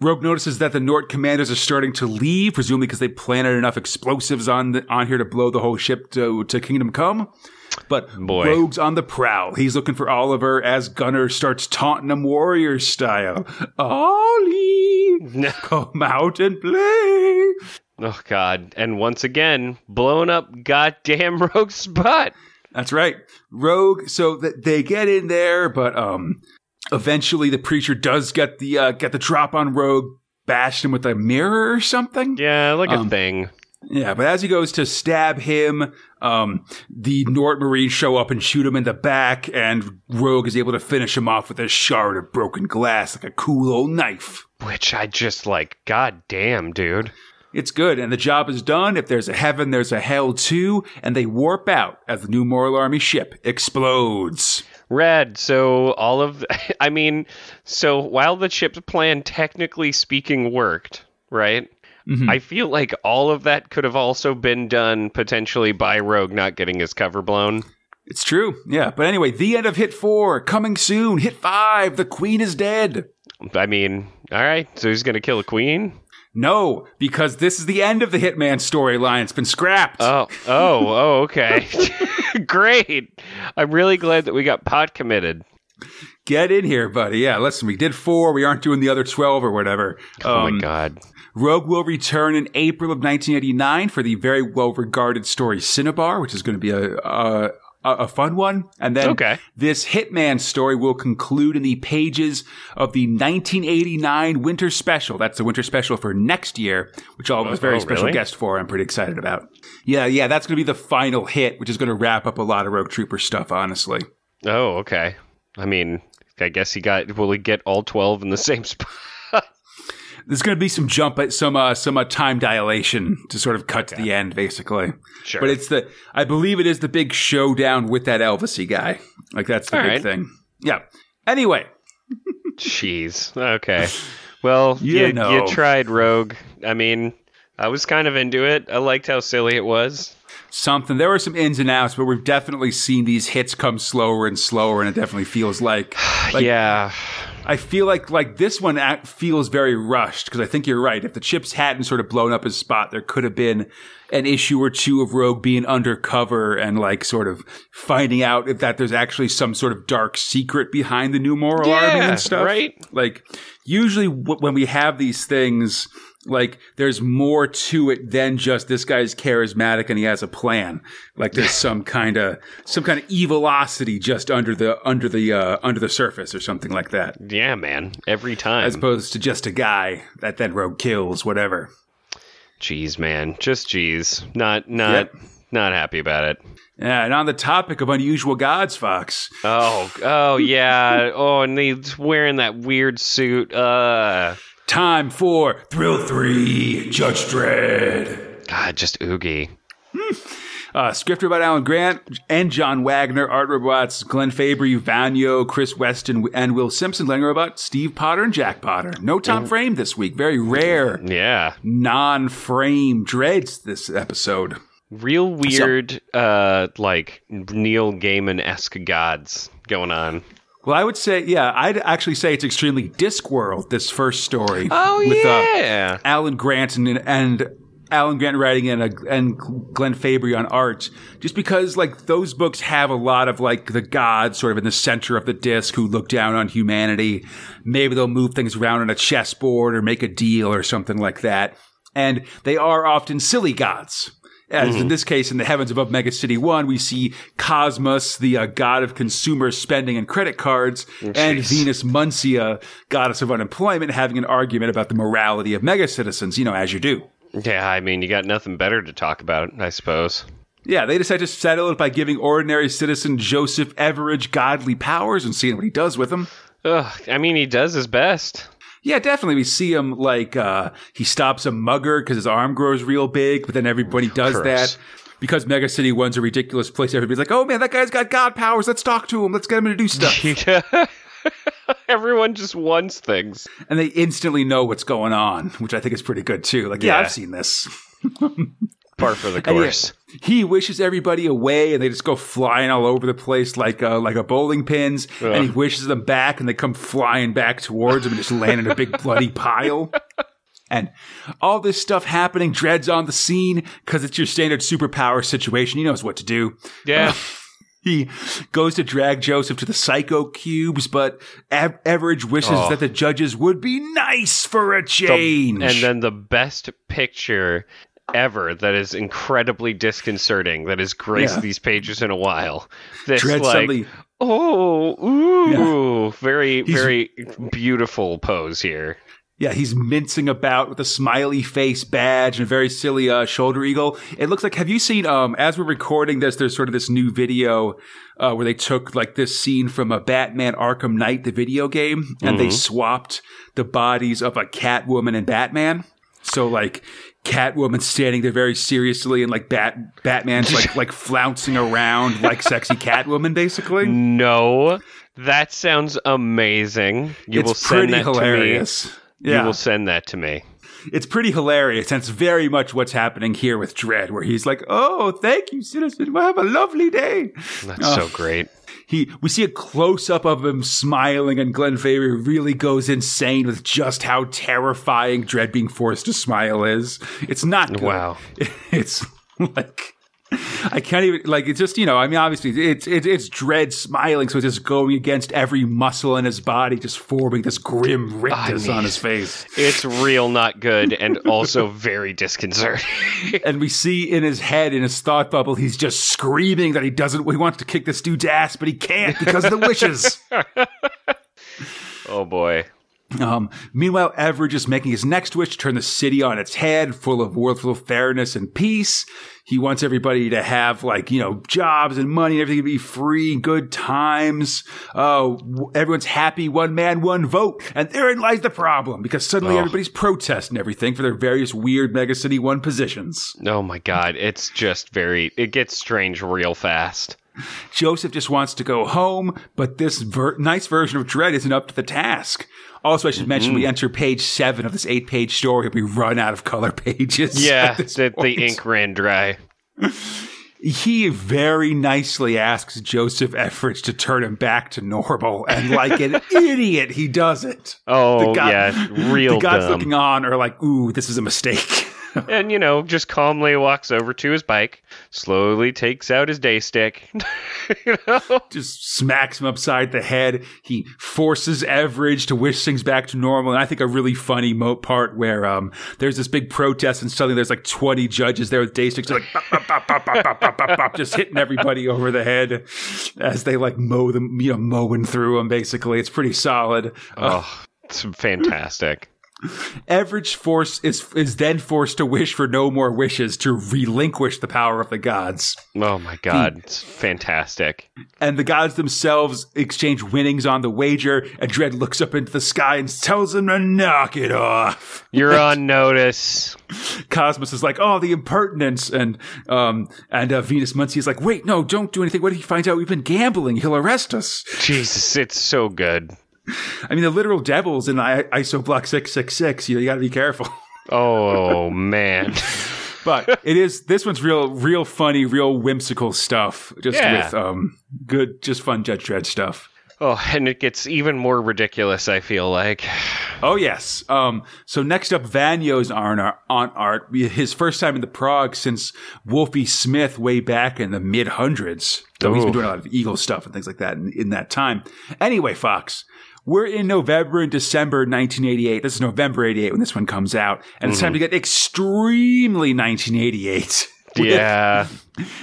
Rogue notices that the Nort commanders are starting to leave, presumably because they planted enough explosives on the, on here to blow the whole ship to, to Kingdom Come. But Boy. Rogue's on the prowl. He's looking for Oliver as Gunner starts taunting him warrior style. Ollie, come out and play. Oh God! And once again, blown up goddamn Rogue Spot. That's right. Rogue. So that they get in there, but um, eventually the preacher does get the uh, get the drop on Rogue, bashed him with a mirror or something. Yeah, like a Um, thing. Yeah, but as he goes to stab him, um, the Nort Marines show up and shoot him in the back, and Rogue is able to finish him off with a shard of broken glass, like a cool old knife. Which I just like. God damn, dude. It's good, and the job is done. If there's a heaven, there's a hell too, and they warp out as the new Moral Army ship explodes. Red. So all of, I mean, so while the ship's plan technically speaking worked, right? Mhm. I feel like all of that could have also been done potentially by Rogue not getting his cover blown. It's true, yeah. But anyway, the end of Hit 4, coming soon. Hit 5, the Queen is dead. I mean, all right. So he's gonna kill a queen. No, because this is the end of the Hitman storyline. It's been scrapped. Oh, oh, oh. Okay. Great. I'm really glad that we got pot committed. Get in here, buddy. Yeah, listen, we did four. We aren't doing the other 12 or whatever. Oh Um, my god. Rogue will return in April of 1989 for the very well regarded story Cinnabar, which is going to be a, a, a fun one. And then Okay. this Hitman story will conclude in the pages of the 1989 Winter Special. That's the Winter Special for next year, which I'll have a very oh, special really? guest for. I'm pretty excited about. Yeah, yeah, that's going to be the final hit, which is going to wrap up a lot of Rogue Trooper stuff, honestly. Oh, okay. I mean, I guess he got. Will he get all twelve in the same spot? There's going to be some jump, some uh, some uh, time dilation to sort of cut to the end, basically. Sure. But it's the, I believe it is the big showdown with that Elvisy guy. Like that's the All big right. thing. Yeah. Anyway, Jeez. Okay. Well, You you, know. you tried Rogue. I mean, I was kind of into it. I liked how silly it was. something. There were some ins and outs, but we've definitely seen these hits come slower and slower, and it definitely feels like, like yeah. I feel like like this one act feels very rushed because I think you're right. If the chips hadn't sort of blown up his spot, there could have been an issue or two of Rogue being undercover and like sort of finding out if that there's actually some sort of dark secret behind the new moral army and stuff. right. Like usually w- when we have these things, like there's more to it than just this guy's charismatic and he has a plan. Like there's some kind of some kind of evilosity just under the under the uh, under the surface or something like that Yeah, man. Every time. as opposed to just a guy that then rogue kills, whatever. Jeez, man. Just jeez. Not not not happy about it. Yeah, and on the topic of unusual gods, Fox, Oh, oh yeah. Oh, and he's wearing that weird suit. Uh time for Thrill 3 Judge Dredd. God, just oogie. Uh, script about Alan Grant and John Wagner, art robots Glenn Fabry, Vanyo, Chris Weston, and Will Simpson, letting robot Steve Potter and Jack Potter. No Tom Frame this week. Very rare Yeah. non frame Dredds this episode. Real weird uh like Neil Gaiman esque gods going on. Well, I would say, yeah, I'd actually say it's extremely Discworld, this first story. Oh with, uh, yeah. Alan Grant and, and Alan Grant writing and, uh, and Glenn Fabry on art, just because like those books have a lot of like the gods sort of in the center of the disc who look down on humanity. Maybe they'll move things around on a chessboard or make a deal or something like that. And they are often silly gods. As in this case, in the heavens above Mega City One, we see Cosmos, the uh, god of consumer spending and credit cards, and. Venus Muncia, goddess of unemployment, having an argument about the morality of mega citizens, you know, as you do. Yeah, I mean you got nothing better to talk about, I suppose. Yeah, they decide to settle it by giving ordinary citizen Joseph Everidge godly powers and seeing what he does with them. Ugh, I mean he does his best. Yeah, definitely. We see him like uh, he stops a mugger because his arm grows real big, but then everybody does that. Because Mega City One's a ridiculous place, everybody's like, oh man, that guy's got God powers. Let's talk to him. Let's get him to do stuff. Everyone just wants things. and they instantly know what's going on, which I think is pretty good too. Like, yeah, Yeah. I've seen this. Par for the course. he wishes everybody away, and they just go flying all over the place like uh, like a bowling pins. And he wishes them back, and they come flying back towards him and just land in a big bloody pile. And all this stuff happening, Dredd's on the scene because it's your standard superpower situation. He knows what to do. Yeah. He goes to drag Joseph to the psycho cubes, but Av- Average wishes Oh. that the judges would be nice for a change. and then the best picture ever that is incredibly disconcerting that has graced Yeah. these pages in a while. This Dredd like suddenly oh ooh very He's- very beautiful pose here. Yeah, he's mincing about with a smiley face badge and a very silly uh, shoulder eagle. It looks like. Have you seen? Um, as we're recording this, there's sort of this new video uh, where they took like this scene from a Batman Arkham Knight, the video game, and they swapped the bodies of a Catwoman and Batman. So like. Catwoman standing there very seriously, and like Bat Batman's like like flouncing around like sexy Catwoman, basically. No, that sounds amazing. You will it's send pretty that hilarious. to me. Yeah. You will send that to me. it's pretty hilarious and it's very much what's happening here with Dredd, where he's like, "Oh, thank you, citizen. Well, have a lovely day." That's so great. He, we see a close up of him smiling, and Glenn Fabry really goes insane with just how terrifying Dredd being forced to smile is. It's not good. Wow. It's like. I can't even like it's just you know I mean obviously it's it's it's Dredd smiling so it's just going against every muscle in his body just forming this grim rictus mean- on his face It's real not good and also very disconcerting. and we see in his head, in his thought bubble, he's just screaming that he doesn't, he wants to kick this dude's ass, but he can't because of the wishes. oh boy. Um, meanwhile, Everidge is making his next wish to turn the city on its head, full of worldful fairness and peace. He wants everybody to have like, you know, jobs and money and everything to be free, good times. Oh, everyone's happy, one man, one vote. And therein lies the problem because suddenly Oh. everybody's protesting everything for their various weird megacity one positions. Oh my god, it's just very it gets strange real fast. Joseph just wants to go home, but this ver- nice version of Dredd isn't up to the task. Also, I should mention Mm-hmm. we enter page seven of this eight page story. We run out of color pages. Yeah, the, the ink ran dry. He very nicely asks Joseph Efforts to turn him back to normal, and like an idiot, he does it. Oh guy- yeah, real the guys dumb. looking on are like, "Ooh, this is a mistake." and you know, just calmly walks over to his bike, slowly takes out his day stick, you know? just smacks him upside the head. He forces Everidge to wish things back to normal. And I think a really funny moat part where um, there's this big protest, and suddenly there's like 20 judges there with day sticks, like bop, bop, bop, just hitting everybody over the head as they like mow them, you know, mowing through them. Basically, it's pretty solid. Oh, uh, it's fantastic. Everidge force is is then forced to wish for no more wishes to relinquish the power of the gods. Oh my god, it's fantastic. and the gods themselves exchange winnings on the wager. And Dredd looks up into the sky and tells him to knock it off. You're on notice. Cosmos is like, "Oh, the impertinence!" And um, and uh, Venus Muncie is like, "Wait, no, don't do anything. What if he finds out we've been gambling? He'll arrest us." Jesus, it's so good. I mean, the literal devil's in I- ISO Block six six six. You, know, you got to be careful. Oh man. But it is this one's real, real funny, real whimsical stuff. Just Yeah. with um, good, just fun Judge Dredd stuff. Oh, and it gets even more ridiculous, I feel like. Oh yes. Um, so next up, Vanyo's on art. His first time in the prog since Wolfie Smith way back in the mid hundreds. So he's been doing a lot of Eagle stuff and things like that in, in that time. Anyway, Fox, we're in November and December 1988. This is November 88 when this one comes out, and it's time to get extremely 1988. Yeah.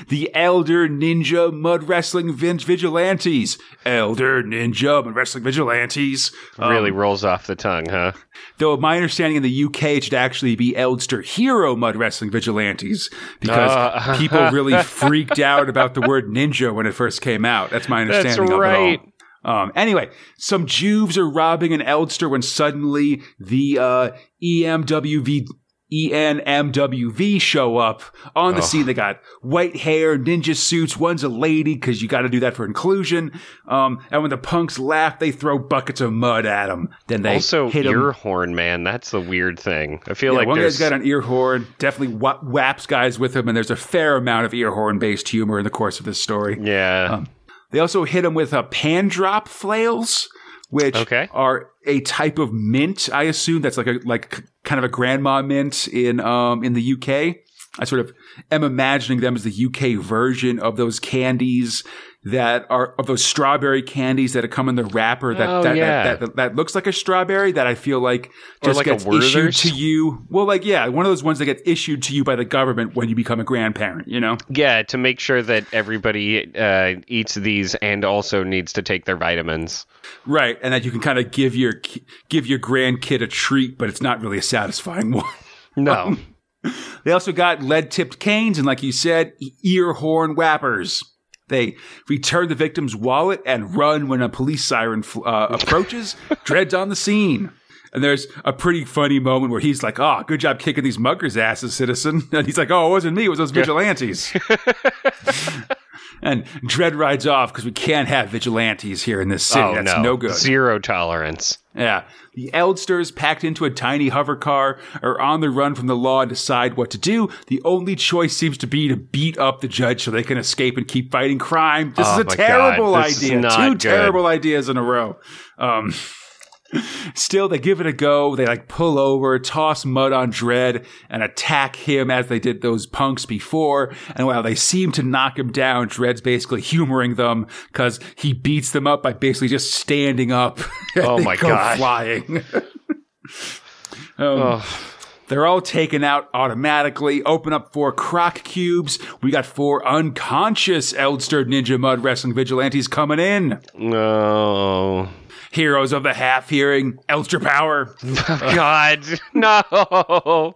The Elder Ninja Mud Wrestling Vigilantes. Elder Ninja Mud Wrestling Vigilantes. Um, Really rolls off the tongue, huh? Though my understanding in the UK it should actually be Eldster Hero Mud Wrestling Vigilantes because Uh. people really freaked out about the word ninja when it first came out. That's my understanding That's right. Of it all. Um, anyway, some juves are robbing an Eldster when suddenly the uh, EMWV ENMWV show up on the scene. They got white hair, ninja suits. One's a lady because you got to do that for inclusion. Um, and when the punks laugh, they throw buckets of mud at them. Then they Also, hit ear horn, man. That's the weird thing. I feel Yeah, like one there's guy's got an ear horn, definitely wha- whaps guys with him, and there's a fair amount of ear horn based humor in the course of this story. yeah. Um, They also hit him with a pan drop flails, which Okay. are a type of mint. I assume that's like a like kind of a grandma mint in um in the UK. I sort of am imagining them as the UK version of those candies that are of those strawberry candies that come in the wrapper that Oh, that, yeah. that, that that looks like a strawberry that I feel like just like a gets issued to you. Well, like yeah, one of those ones that get issued to you by the government when you become a grandparent. You know. yeah, to make sure that everybody uh, eats these and also needs to take their vitamins. Right, and that you can kind of give your give your grandkid a treat, but it's not really a satisfying one. No. They also got lead tipped canes and, like you said, ear horn whappers. They return the victim's wallet and run when a police siren uh, approaches. Dredd's on the scene. And there's a pretty funny moment where he's like, "Oh, good job kicking these muggers' asses, citizen." And he's like, "Oh, it wasn't me; it was those vigilantes." and Dredd rides off because we can't have vigilantes here in this city. oh, That's no. no good. Zero tolerance. Yeah. The Eldsters, packed into a tiny hover car, are on the run from the law and decide what to do. The only choice seems to be to beat up the judge so they can escape and keep fighting crime. This Oh is a terrible God, idea. not Two good. terrible ideas in a row. Um, still, they give it a go. They like pull over, toss mud on Dredd, and attack him as they did those punks before. And while they seem to knock him down, Dredd's basically humoring them because he beats them up by basically just standing up. and Oh my go God. Flying. Oh, They're all taken out automatically. Open up four croc cubes. We got four unconscious Eldster Ninja Mud Wrestling Vigilantes coming in. no. Heroes of the half hearing, Eldster Power. God, no.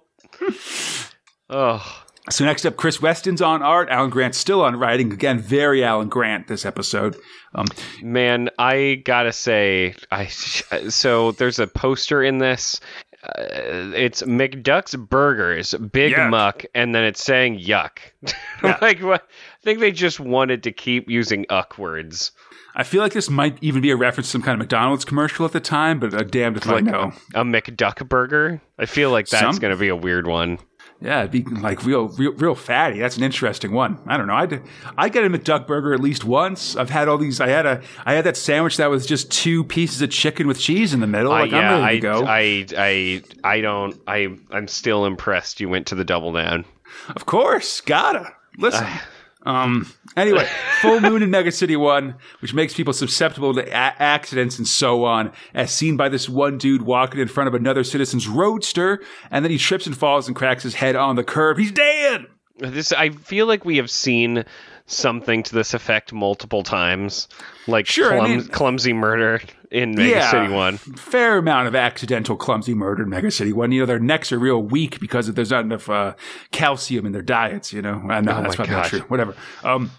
Oh, So next up, Chris Weston's on art. Alan Grant's still on writing. Again, very Alan Grant this episode. Um, man, I gotta say, I so there's a poster in this. Uh, it's McDuck's Burgers, Big Yuck. Muck, and then it's saying yuck. Yeah. like, what? I think they just wanted to keep using uck words. I feel like this might even be a reference to some kind of McDonald's commercial at the time, but uh, damned if I Like know. a McDuck burger. I feel like that's Some- gonna be a weird one. Yeah, it'd be like real, real, real fatty. That's an interesting one. I don't know. I'd, I get a McDuck burger at least once. I've had all these. I had a, I had that sandwich that was just two pieces of chicken with cheese in the middle. Uh, Like yeah, I'm ready I, to go. I, I, I don't. I, I'm still impressed. You went to the double down. of course, gotta listen. um. Anyway, full moon in Mega City One, which makes people susceptible to a- accidents and so on, as seen by this one dude walking in front of another citizen's roadster, and then he trips and falls and cracks his head on the curb. He's dead. This I feel like we have seen something to this effect multiple times, like Sure, I mean- clumsy murder in Mega Yeah. City One. fair amount of accidental clumsy murder in Mega City One. You know, their necks are real weak because there's not enough uh, calcium in their diets. You know, I know Oh that's probably not true. Whatever. Um.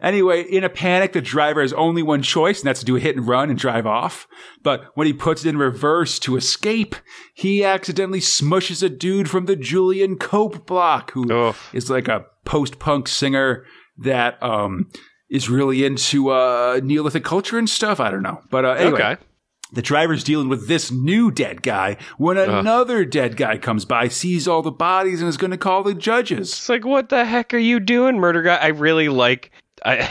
Anyway, in a panic, the driver has only one choice, and that's to do a hit and run and drive off. But when he puts it in reverse to escape, he accidentally smushes a dude from the Julian Cope block, who is Oof. like a post-punk singer that um is really into uh Neolithic culture and stuff. I don't know, but uh, anyway. Okay. The driver's dealing with this new dead guy when another dead guy comes by, sees all the bodies, and is going to call the judges. It's like, what the heck are you doing, murder guy? I really like. I.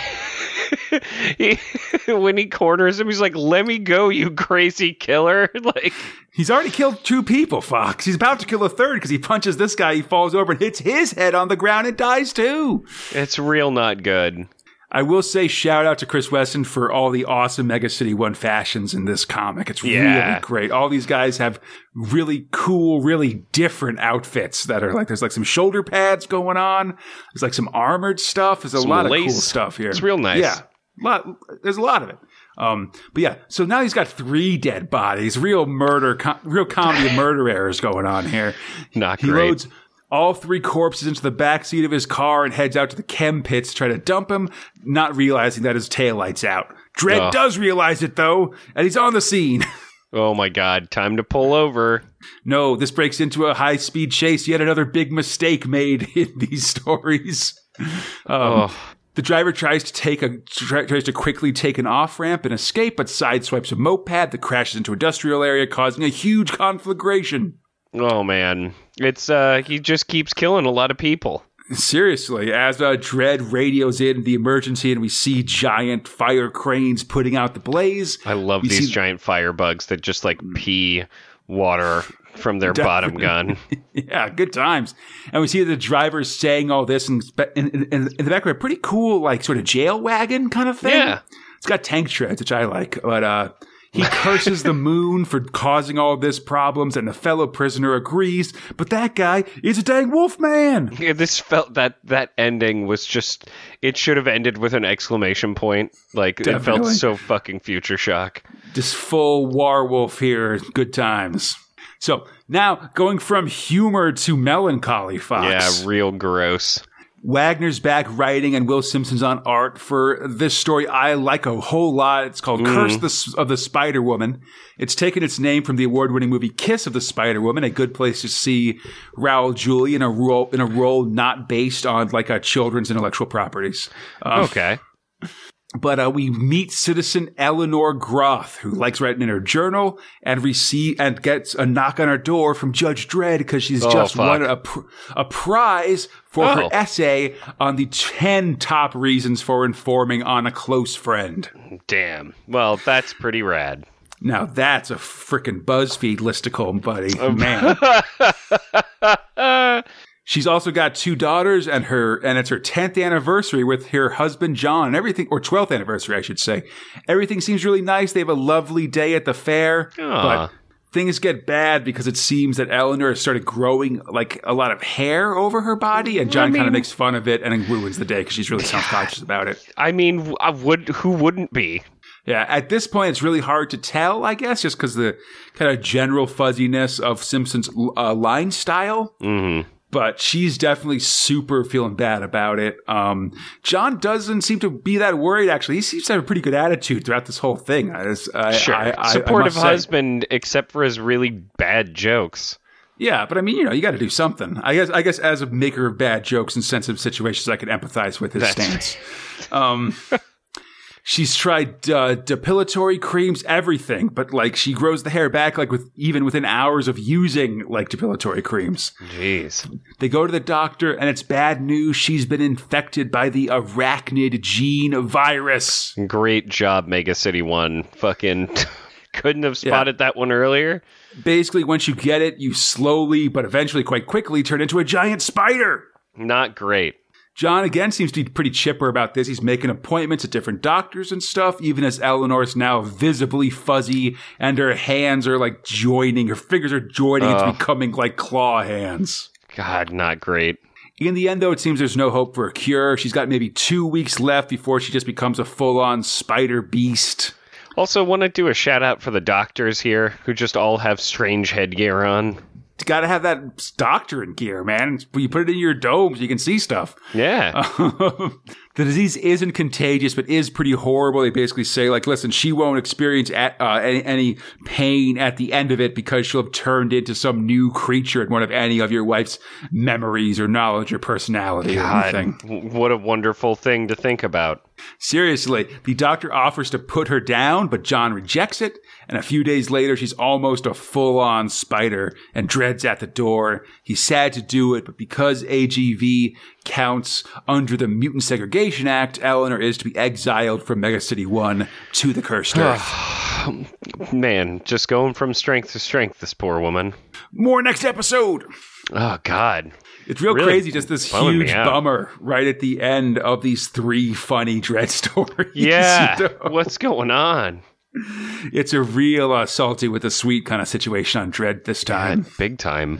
he, when he corners him, he's like, "Let me go, you crazy killer!" Like, He's already killed two people, Fox. He's about to kill a third because he punches this guy, he falls over and hits his head on the ground and dies too. it's real not good. I will say shout out to Chris Weston for all the awesome Mega City 1 fashions in this comic. It's Yeah. really great. All these guys have really cool, really different outfits that are like there's like some shoulder pads going on. There's like some armored stuff. There's a Some lot of cool stuff here. It's real nice. Yeah. Lot, there's a lot of it. Um, but yeah, so now he's got three dead bodies. Real murder, com- real comedy of murder errors going on here. Not He great. loads all three corpses into the back seat of his car and heads out to the chem pits to try to dump him, not realizing that his taillight's out. Dredd Ugh. does realize it though, and he's on the scene. Oh my god, time to pull over. No, this breaks into a high speed chase. Yet another big mistake made in these stories. Um, oh. The driver tries to take a tries to quickly take an off ramp and escape, but sideswipes a moped that crashes into industrial area, causing a huge conflagration. Oh man. It's uh he just keeps killing a lot of people. Seriously, as uh, Dredd radios in the emergency, and we see giant fire cranes putting out the blaze. I love We these see- giant firebugs that just like pee water from their bottom gun. yeah, good times. And we see the driver saying all this, and in, in, in, in the back of a pretty cool, like sort of jail wagon kind of thing. Yeah. it's got tank treads, which I like. But uh, he curses the moon for causing all this problems, and the fellow prisoner agrees. But that guy is a dang wolf man. Yeah, this felt that that ending was just it should have ended with an exclamation point. Like it felt so fucking future shock. Just full werewolf here. Good times. So now going from humor to melancholy, Fox. Yeah, real gross. Wagner's back writing and Will Simpson's on art for this story I like a whole lot. It's called Curse the, S- of the Spider Woman. It's taken its name from the award-winning movie Kiss of the Spider Woman, a good place to see Raul Julia in a role in a role not based on like a children's intellectual properties. Um, Okay. But uh, we meet citizen Eleanor Groth, who likes writing in her journal and receive and gets a knock on her door from Judge Dredd because she's Oh, just fuck. won a, pr- a prize for her Oh. essay on the 10 top reasons for informing on a close friend. Damn. Well, that's pretty rad. Now that's a freaking BuzzFeed listicle, buddy. Oh. Man. She's also got two daughters and her and it's her 10th anniversary with her husband John and everything or 12th anniversary I should say. Everything seems really nice. They have a lovely day at the fair. Aw. But things get bad because it seems that Eleanor has started growing like a lot of hair over her body and John kind of makes fun of it and ruins the day because she's really self-conscious about it. I mean, I would who wouldn't be? Yeah, at this point, it's really hard to tell, I guess, just because the kind of general fuzziness of Simpson's uh, line style. Mm-hmm. But she's definitely super feeling bad about it. Um, John doesn't seem to be that worried. Actually, he seems to have a pretty good attitude throughout this whole thing. I, I, Sure. I, Supportive must say. husband, except for his really bad jokes. Yeah, but I mean, you know, you got to do something. I guess. I guess as a maker of bad jokes in sensitive situations, I can empathize with his That's stance. Um, she's tried uh, depilatory creams, everything, but like she grows the hair back, like with even within hours of using like depilatory creams. Jeez. They go to the doctor, and it's bad news. She's been infected by the arachnid gene virus. Great job, Mega City One. Fucking couldn't have spotted that one earlier. Basically, once you get it, you slowly but eventually quite quickly turn into a giant spider. Not great. John again seems to be pretty chipper about this. He's making appointments at different doctors and stuff, even as Eleanor is now visibly fuzzy and her hands are like joining, her fingers are joining Ugh. becoming like claw hands. God, not great. In the end, though, it seems there's no hope for a cure. She's got maybe two weeks left before she just becomes a full on spider beast. Also, want to do a shout out for the doctors here who just all have strange headgear on. You gotta have that doctor in gear, man. You put it in your dome so you can see stuff. Yeah. the disease isn't contagious, but is pretty horrible. They basically say, like, listen, she won't experience at, uh, any, any pain at the end of it because she'll have turned into some new creature in one of any of your wife's memories or knowledge or personality or God, anything. what a wonderful thing to think about. Seriously, the doctor offers to put her down, but John rejects it. And a few days later, she's almost a full on spider and Dredd's at the door. He's sad to do it, but because AGV counts under the Mutant Segregation Act, Eleanor is to be exiled from Mega City 1 to the Cursed Earth. Man, just going from strength to strength, this poor woman. More next episode. Oh, God. It's real Really crazy, just this huge bummer right at the end of these three funny Dredd stories. Yeah. You know? What's going on? It's a real uh, salty with a sweet kind of situation on Dredd this time. God, big time.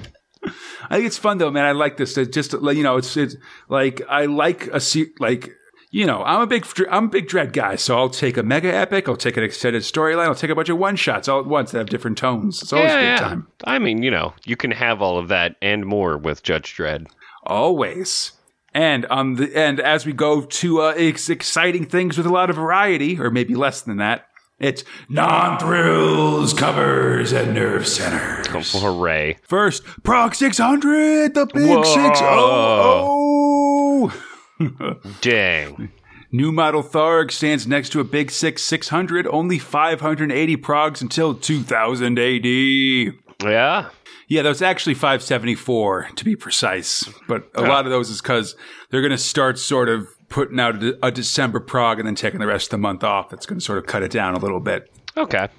I think it's fun though, man. I like this. It just you know, it's it's like I like a se- like you know, I'm a big I'm a big Dredd guy, so I'll take a mega epic, I'll take an extended storyline, I'll take a bunch of one shots all at once that have different tones. It's always yeah, a good yeah. time. I mean, you know, you can have all of that and more with Judge Dredd. Always. And on the and as we go to uh, ex- exciting things with a lot of variety, or maybe less than that. It's non thrills, covers, and nerve centers. Hooray. First, Prog 600, the big Whoa. 600. Dang. New model Tharg stands next to a big 6 600, only 580 progs until 2000 AD. Yeah. Yeah, that was actually 574 to be precise. But a lot of those is because they're going to start sort of putting out a, a December prog and then taking the rest of the month off. That's going to sort of cut it down a little bit. Okay.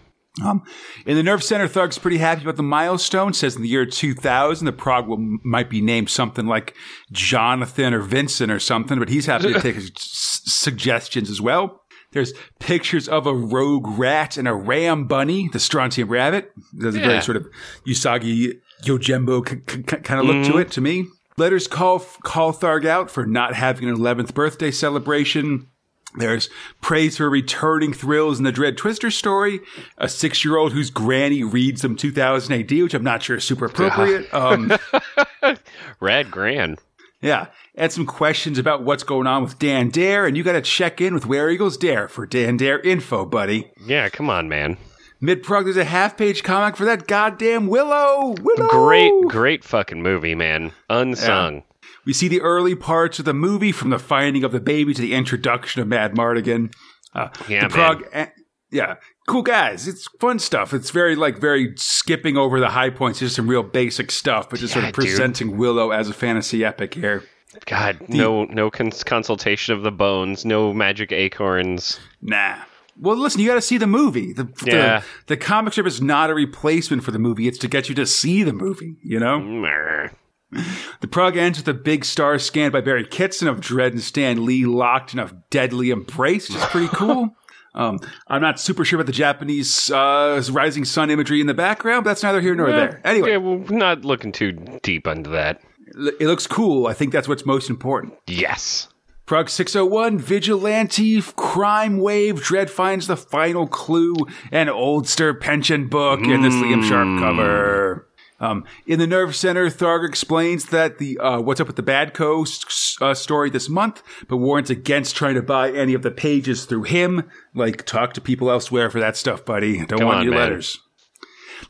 Um, in the Nerve Center, Tharg's pretty happy about the milestone. Says in the year 2000, the prog will, might be named something like Jonathan or Vincent or something, but he's happy to take his s- suggestions as well. There's pictures of a rogue rat and a ram bunny, the strontium rabbit. There's a very sort of Usagi Yojimbo k- k- kind of look to it to me. Letters call call Tharg out for not having an 11th birthday celebration. There's praise for returning thrills in the Dredd Twister story. A six year old whose granny reads them 2000 AD, which I'm not sure is super appropriate. Um, Rad Grand. yeah. And some questions about what's going on with Dan Dare, and you got to check in with Where Eagles Dare for Dan Dare info, buddy. Yeah, come on, man. Mid prog, there's a half page comic for that goddamn Willow. Willow. Great, great fucking movie, man. Unsung. We see the early parts of the movie from the finding of the baby to the introduction of Madmartigan. Uh, Yeah, the prog, eh, yeah, cool guys. It's fun stuff. It's very like very skipping over the high points, just some real basic stuff, but just sort Yeah, of dude. presenting Willow as a fantasy epic here. God, no, no cons- consultation of the bones, no magic acorns. Nah. Well, listen, you got to see the movie. The, Yeah. the the comic strip is not a replacement for the movie. It's to get you to see the movie. You know. The prog ends with a big star scanned by Barry Kitson of Dredd and Stan Lee locked in a deadly embrace, which is pretty cool. Um, I'm not super sure about the Japanese uh, rising sun imagery in the background, but that's neither here nor there. Anyway, yeah, well, not looking too deep into that. it looks cool. I think that's what's most important. Yes. Prog 601, Vigilante, Crime Wave, Dredd finds the final clue, an Oldster pension book in this Liam Sharp cover. Um, in the Nerve Center, Tharg explains that the uh, What's Up with the Bad Co. uh, story this month, but warns against trying to buy any of the pages through him. Like, talk to people elsewhere for that stuff, buddy. Don't Come want on, your man. letters.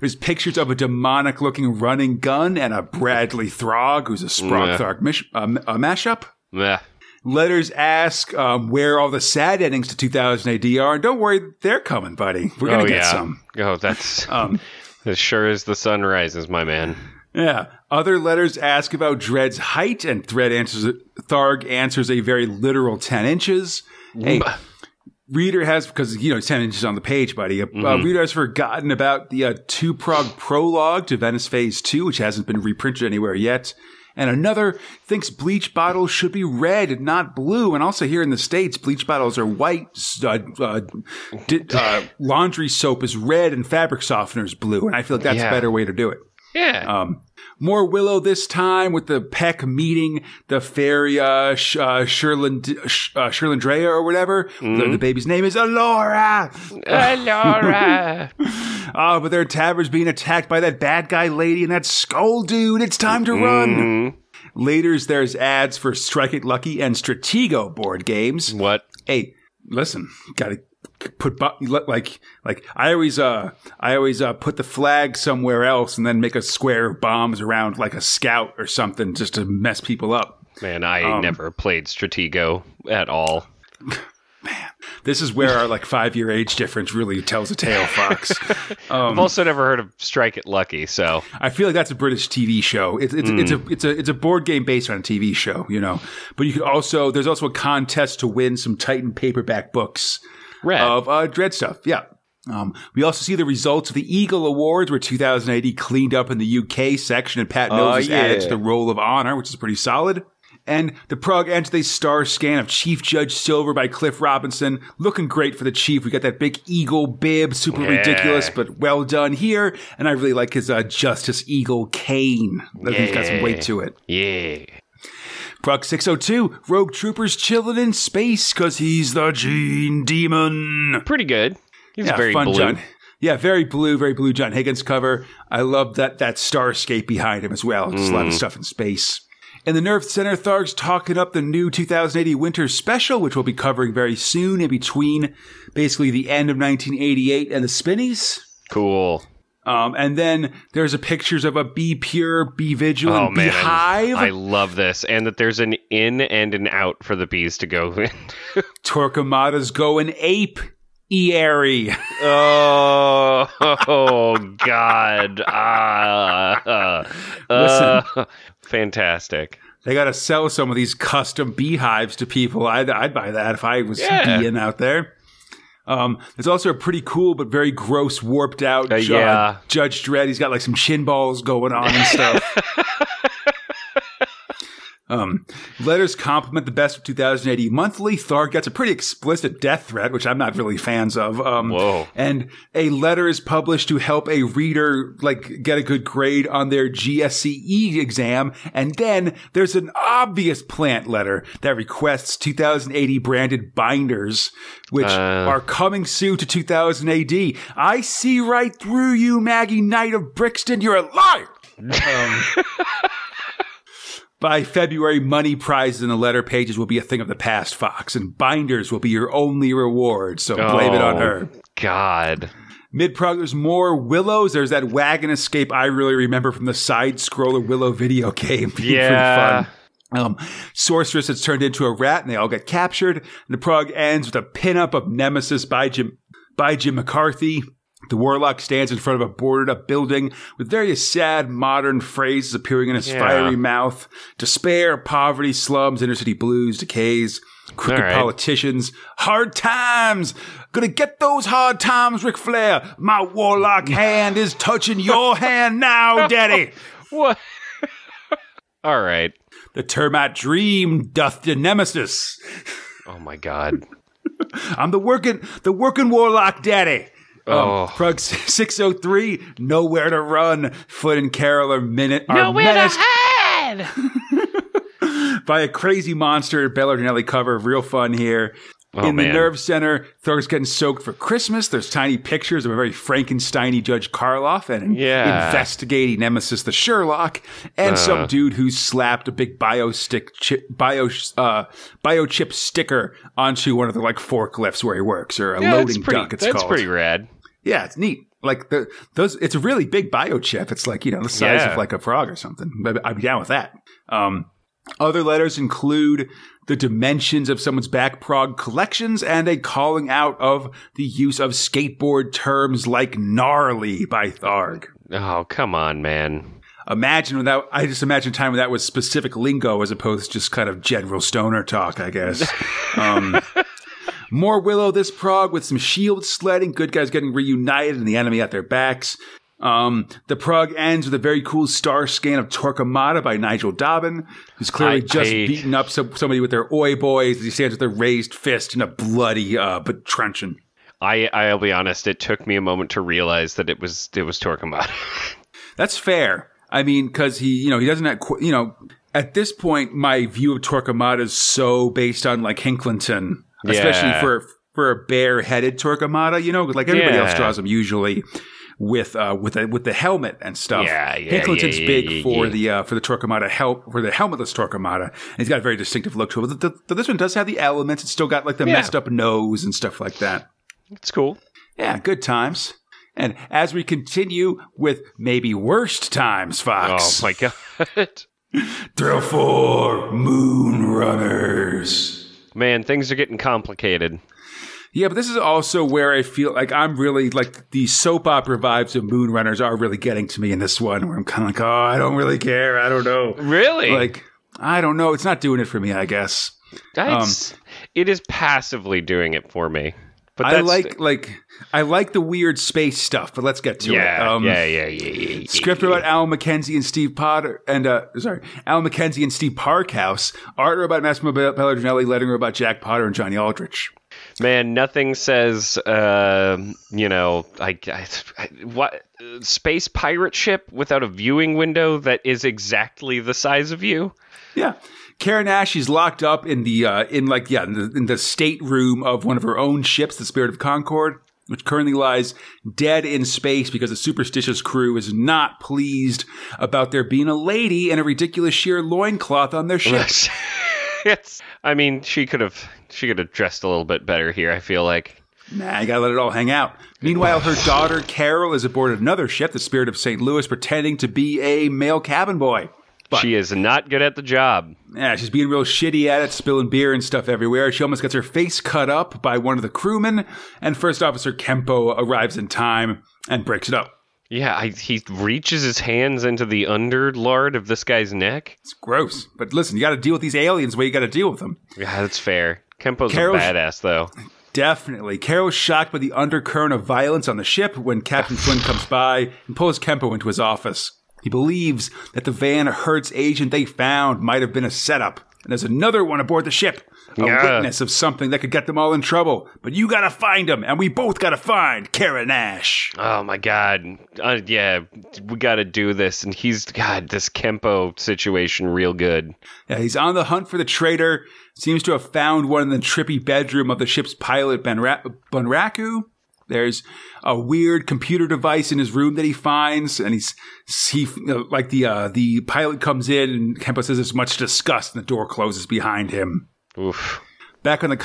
There's pictures of a demonic looking running gun and a Bradley Throg, who's a Yeah. Tharg mish- uh, a mashup. Meh. Letters ask um, where all the sad endings to 2000 AD are. And don't worry, they're coming, buddy. We're going oh, to get yeah. some. Oh, that's Um, as sure as the sun rises, my man. yeah. Other letters ask about Dredd's height, and Thread answers Tharg answers a very literal 10 inches. Hey, reader has, because, you know, 10 inches on the page, buddy. Uh, reader has forgotten about the uh, two prog prologue to Zenith Phase 2, which hasn't been reprinted anywhere yet. And another thinks bleach bottles should be red and not blue. And also here in the States, bleach bottles are white. Uh, uh, di- uh, laundry soap is red and fabric softener is blue. And I feel like that's Yeah. a better way to do it. Yeah. Um, more Willow this time with the Peck meeting the fairy uh, Sh- uh, Sherland, Sh- uh, Sherlandrea or whatever. The, the baby's name is Elora. Laura. Oh, but their tavern's being attacked by that bad guy lady and that skull dude. It's time to run. Later's there's ads for Strike It Lucky and Stratego board games. what? Hey, listen, gotta put bu- like like I always uh I always uh put the flag somewhere else and then make a square of bombs around like a scout or something just to mess people up. Man, I Um, never played Stratego at all. Man, this is where our like five year age difference really tells a tale, Fox. I've also never heard of Strike It Lucky, so I feel like that's a British TV show. It's it's, it's a it's a it's a board game based on a TV show, you know. But you could also there's also a contest to win some Titan paperback books Red. of uh, Dredd stuff. Yeah. Um, we also see the results of the Eagle Awards, where 2000 AD cleaned up in the UK section, and Pat Mills is added to the Roll of Honor, which is pretty solid. And the prog Ante star scan of Chief Judge Silver by Cliff Robinson, looking great for the Chief. We got that big eagle bib, super Yeah. ridiculous, but well done here. And I really like his uh, Justice Eagle cane. I think he's got some weight to it. yeah. Prog 602, Rogue Troopers chilling in space because he's the Gene Demon. Pretty good. He's Yeah, very fun blue. John. Yeah, very blue, very blue John Higgins cover. I love that that starscape behind him as well. Just a lot of mm. stuff in space. In the Nerve Center, Tharg's talking up the new 2000 AD Winter Special, which we'll be covering very soon in between basically the end of 1988 and the Spinnies. Cool. Um, and then there's a pictures of a Be Pure, Be Vigilant Oh man, beehive. I love this, and that there's an in and an out for the bees to go in. Torquemada's going ape. Eary. oh, oh God! Ah, uh, fantastic. They got to sell some of these custom beehives to people. I'd, I'd buy that if I was Yeah. being out there. Um, there's also a pretty cool but very gross, warped out Uh, Ju- yeah. Judge Dredd. He's got like some shin balls going on and stuff. um, letters compliment the best of 2000 AD monthly. Tharg gets a pretty explicit death threat, which I'm not really fans of. Um, Whoa. and a letter is published to help a reader like get a good grade on their GSCE exam. And then there's an obvious plant letter that requests 2000 AD branded binders, which Uh. are coming soon to 2000 AD. I see right through you, Maggie Knight of Brixton. You're a liar. Um, by February, money prizes in the letter pages will be a thing of the past, Fox, and binders will be your only reward. So blame it on Oh, her. God. Mid prog, there's more Willows. There's that wagon escape I really remember from the side scroller Willow video game. Being Yeah. Um, Sorceress has turned into a rat and they all get captured. And the prog ends with a pinup of Nemesis by Jim, by Jim McCarthy. The warlock stands in front of a boarded up building with various sad modern phrases appearing in his Yeah. fiery mouth. Despair, poverty, slums, inner city blues, decays, crooked right. politicians, hard times. Gonna get those hard times, Ric Flair. My warlock hand is touching your hand now, daddy. What? All right. The termite dream doth the nemesis. Oh my God. I'm the working, the working warlock daddy. Oh. Um, Prog 603, nowhere to run. Foot and Carol are minute are menaced by a crazy monster. Belardinelli cover, real fun here. Oh, In the man. nerve center, Tharg's getting soaked for Christmas. There's tiny pictures of a very Frankensteiny Judge Karloff and an Yeah. investigating nemesis, the Sherlock, and some Uh. dude who slapped a big bio stick chip, bio uh, biochip sticker onto one of the like forklifts where he works, or a Yeah, loading pretty, duck. It's that's called. pretty rad. Yeah, it's neat. Like the those, it's a really big biochip. It's like you know the size Yeah. of like a frog or something. I'd be down with that. Um, other letters include the dimensions of someone's back prog collections and a calling out of the use of skateboard terms like gnarly by Tharg. Oh, come on, man. Imagine without, I just imagine a time when that was specific lingo as opposed to just kind of general stoner talk, I guess. Um, more Willow this prog with some shield sledding, good guys getting reunited and the enemy at their backs. Um, the prog ends with a very cool star scan of Torquemada by Nigel Dobbyn, who's clearly I- just beaten up some, somebody with their oi boys as he stands with a raised fist in a bloody, uh, but truncheon. I I'll be honest. It took me a moment to realize that it was it was Torquemada. That's fair. I mean, because he, you know, he doesn't have, you know, at this point, my view of Torquemada is so based on like Hicklenton, especially Yeah. for for a bare-headed Torquemada. You know, like everybody else draws him usually with uh with the with the helmet and stuff. Yeah, yeah, Hicklenton's yeah, big yeah, for the uh, for the Torquemada help for the helmetless Torquemada, and he's got a very distinctive look to it. But the, this one does have the elements. It's still got like the messed up nose and stuff like that. it's cool. Yeah, good times. And as we continue with maybe worst times, Fox. Oh my god. Thrill four, Moon Runners. Man, things are getting complicated. Yeah, but this is also where I feel like I'm really like the soap opera vibes of Moon Runners are really getting to me in this one, where I'm kind of like, oh, I don't really care. I don't know. Really? Like, I don't know. It's not doing it for me, I guess. It's- it is passively doing it for me. But I like like I like the weird space stuff, but let's get to yeah, it. Um, yeah, yeah, yeah, yeah, yeah. Script about Alan McKenzie and Steve Potter, and uh, sorry, Alan McKenzie and Steve Parkhouse. Art about Massimo Belardinelli, letting about Jack Potter and Johnny Aldrich. Man, nothing says, uh, you know, I, I, I what space pirate ship without a viewing window that is exactly the size of you. Yeah, Kara Nash. She's locked up in the uh, in like yeah in the, in the stateroom of one of her own ships, the Spirit of Concord. which currently lies dead in space because the superstitious crew is not pleased about there being a lady in a ridiculous sheer loincloth on their ship. it's. I mean, she could have. She could have dressed a little bit better here. I feel like. Nah, you gotta let it all hang out. Meanwhile, her daughter Carol is aboard another ship, the Spirit of St. Louis, pretending to be a male cabin boy. But- she is not good at the job. Yeah, she's being real shitty at it, spilling beer and stuff everywhere. She almost gets her face cut up by one of the crewmen, and First Officer Kempo arrives in time and breaks it up. Yeah, I, he reaches his hands into the underlard of this guy's neck. It's gross. But listen, you gotta deal with these aliens the way you gotta deal with them. Yeah, that's fair. Kempo's Carol's- a badass, though. Definitely. Carol's shocked by the undercurrent of violence on the ship when Captain Flynn comes by and pulls Kempo into his office. He believes that the Van Hertz agent they found might have been a setup, and there's another one aboard the ship, a Yeah. witness of something that could get them all in trouble. But you gotta find him, and we both gotta find Kara Nash. Oh my god. Uh, yeah, we got to do this. And he's God, this Kempo situation, real good. Yeah, he's on the hunt for the traitor. Seems to have found one in the trippy bedroom of the ship's pilot, Benra- Bunraku. There's a weird computer device in his room that he finds, and he's he like the uh, the pilot comes in, and Kempo says there's much disgust, and the door closes behind him. Oof. Back on the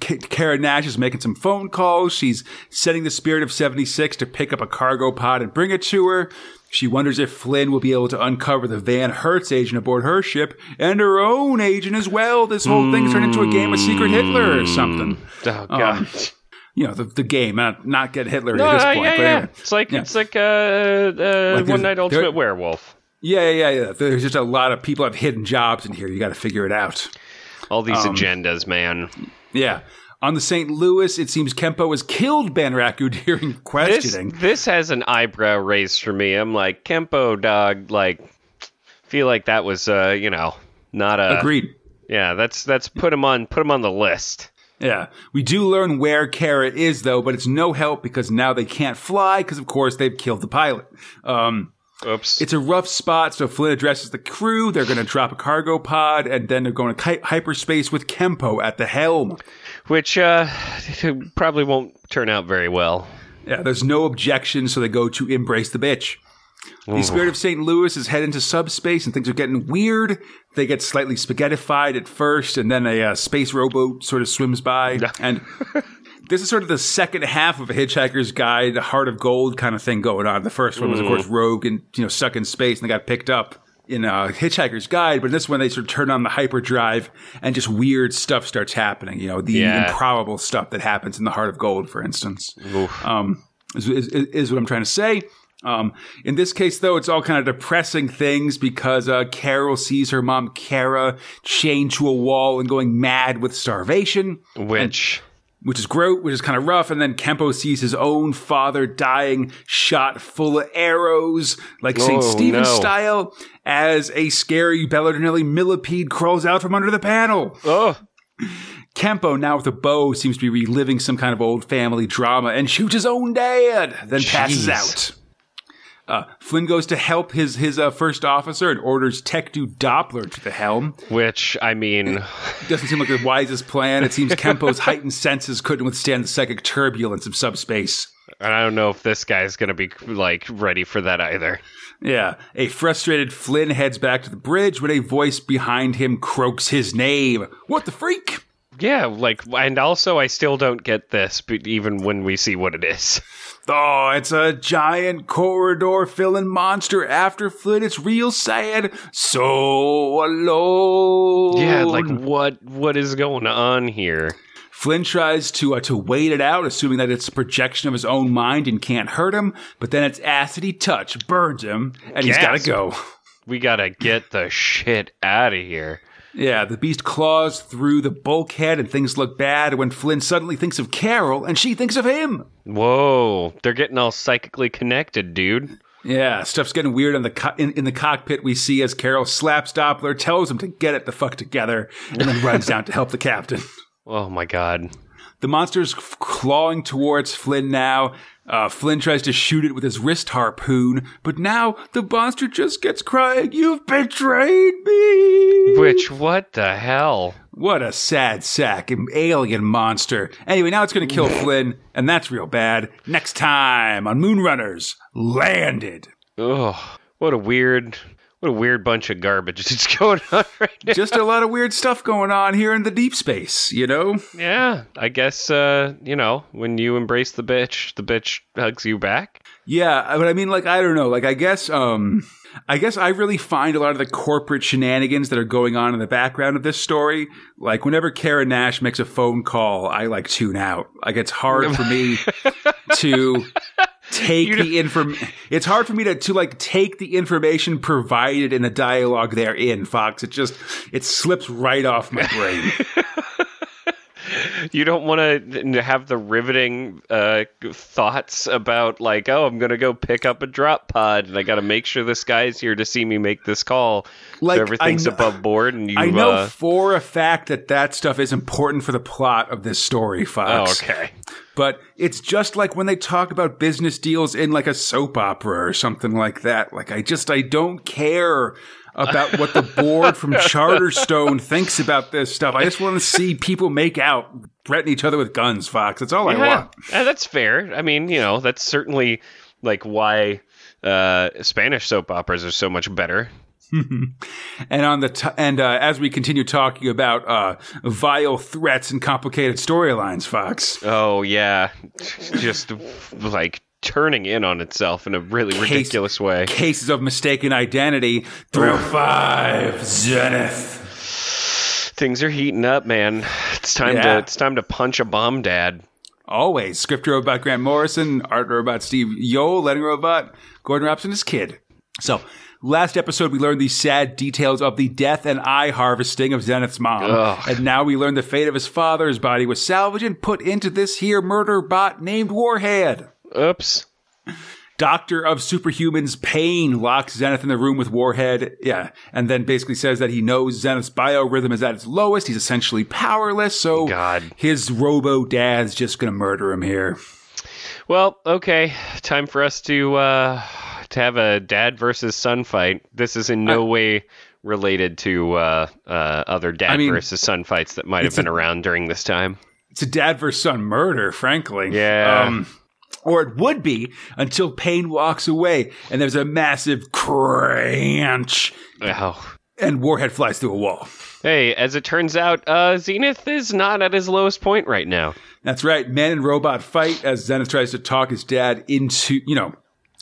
K- Kara Nash is making some phone calls. She's setting the Spirit of 76 to pick up a cargo pod and bring it to her. She wonders if Flynn will be able to uncover the Van Hertz agent aboard her ship and her own agent as well. This whole thing's turned into a game of Secret Hitler or something. Oh god. You know, the, the game, not, not get Hitler no, at this uh, point. yeah, but yeah. anyway. It's like Yeah. it's like uh, uh Like one night ultimate werewolf. Yeah, yeah, yeah. There's just a lot of people have hidden jobs in here. You got to figure it out. All these Um, agendas, man. Yeah. On the St. Louis, it seems Kempo has killed Banraku during questioning. this has an eyebrow raised for me. I'm like Kempo dog. Like, feel like that was uh, you know, not a Agreed. Yeah, that's that's put him on put him on the list. Yeah. We do learn where Kara is, though, but it's no help because now they can't fly because, of course, they've killed the pilot. Um, Oops. it's a rough spot, so Flynn addresses the crew. They're going to drop a cargo pod, and then they're going to hy- hyperspace with Kempo at the helm. Which uh probably won't turn out very well. Yeah, there's no objection, so they go to embrace the bitch. The spirit of St. Louis is heading to subspace, and things are getting weird. They get slightly spaghettified at first, and then a uh, space rowboat sort of swims by. and this is sort of the second half of a Hitchhiker's Guide, the Heart of Gold kind of thing going on. The first one was, of course, Rogue and you know stuck in space, and they got picked up in uh, Hitchhiker's Guide. But in this one, they sort of turn on the hyperdrive, and just weird stuff starts happening. You know, the Yeah. improbable stuff that happens in the Heart of Gold, for instance um, is, is, is what I'm trying to say. Um, in this case, though, it's all kind of depressing things because uh, Carol sees her mom, Kara, chained to a wall and going mad with starvation, Which which is gross, which is kind of rough. And then Kempo sees his own father dying, shot full of arrows, like St. Oh, Stephen no. style, as a scary Belardinelli millipede crawls out from under the panel. oh Kempo, now with a bow, seems to be reliving some kind of old family drama and shoots his own dad, then passes out. Uh, Flynn goes to help his his uh, first officer and orders Tech-2 Doppler to the helm. which I mean Doesn't seem like the wisest plan. It seems Kempo's heightened senses couldn't withstand the psychic turbulence of subspace. I don't know if this guy's gonna be like ready for that either. Yeah, a frustrated Flynn heads back to the bridge when a voice behind him croaks his name. What the freak? Yeah, like and also I still don't get this, but even when we see what it is. Oh, it's a giant corridor filling monster after Flynn. It's real sad. So alone. Yeah, like what what is going on here? Flynn tries to uh, to wait it out, assuming that it's a projection of his own mind and can't hurt him. But then its acidy touch burns him, and he's got to go. We gotta get the shit out of here. Yeah, the beast claws through the bulkhead, and things look bad. When Flynn suddenly thinks of Carol, and she thinks of him. Whoa, they're getting all psychically connected, dude. Yeah, stuff's getting weird in the co- in, in the cockpit. We see as Carol slaps Doppler, tells him to get it the fuck together, and then runs down to help the captain. Oh my god. The monster's clawing towards Flynn now. Uh, Flynn tries to shoot it with his wrist harpoon, but now the monster just gets crying, You've betrayed me! Which what the hell? What a sad sack, an alien monster. Anyway, now it's going to kill Flynn, and that's real bad. Next time on Moonrunners, landed. Oh, what a weird, what a weird bunch of garbage is going on right now. Just a lot of weird stuff going on here in the deep space, you know? Yeah, I guess uh, you know when you embrace the bitch, the bitch hugs you back. Yeah, but I mean, like, I don't know. Like, I guess, um, I guess I really find a lot of the corporate shenanigans that are going on in the background of this story. Like, whenever Kara Nash makes a phone call, I like tune out. Like, it's hard for me to take the inform. It's hard for me to to like take the information provided in the dialogue therein, Fox. It just it slips right off my brain. You don't want to have the riveting uh, thoughts about like, oh, I'm gonna go pick up a drop pod, and I got to make sure this guy's here to see me make this call. Like, so everything's kn- above board, and you. I know uh, for a fact that that stuff is important for the plot of this story, oh, Fox. okay. But it's just like when they talk about business deals in like a soap opera or something like that. Like I just I don't care about what the board from Charterstone thinks about this stuff. I just want to see people make out, threaten each other with guns, Fox. That's all I want. Uh, that's fair. I mean, you know, that's certainly like why uh, Spanish soap operas are so much better. And on the t- and uh, as we continue talking about uh, vile threats and complicated storylines, Fox. Oh yeah, just like turning in on itself in a really Case- ridiculous way. Cases of mistaken identity. 305 Zenith. Things are heating up, man. It's time Yeah. to it's time to punch a bomb, Dad. Always. Script robot Grant Morrison, art robot Steve Yeowell, letting robot Gordon Robson, his kid. So, last episode we learned the sad details of the death and eye harvesting of Zenith's mom. Ugh. And now we learn the fate of his father. His body was salvaged and put into this here murder bot named Warhead. Oops. Doctor of Superhumans Payne locks Zenith in the room with Warhead. Yeah. And then basically says that he knows Zenith's biorhythm is at its lowest. He's essentially powerless. So God. his robo dad's just going to murder him here. Well, okay. Time for us to uh, to have a dad versus son fight. This is in no way related to uh, uh, other dad I mean, versus son fights that might have been a- around during this time. It's a dad versus son murder, frankly. Yeah. Um, or it would be until Payne walks away and there's a massive crunch Oh. and Warhead flies through a wall. Hey, as it turns out, uh, Zenith is not at his lowest point right now. That's right. Man and robot fight as Zenith tries to talk his dad into, you know,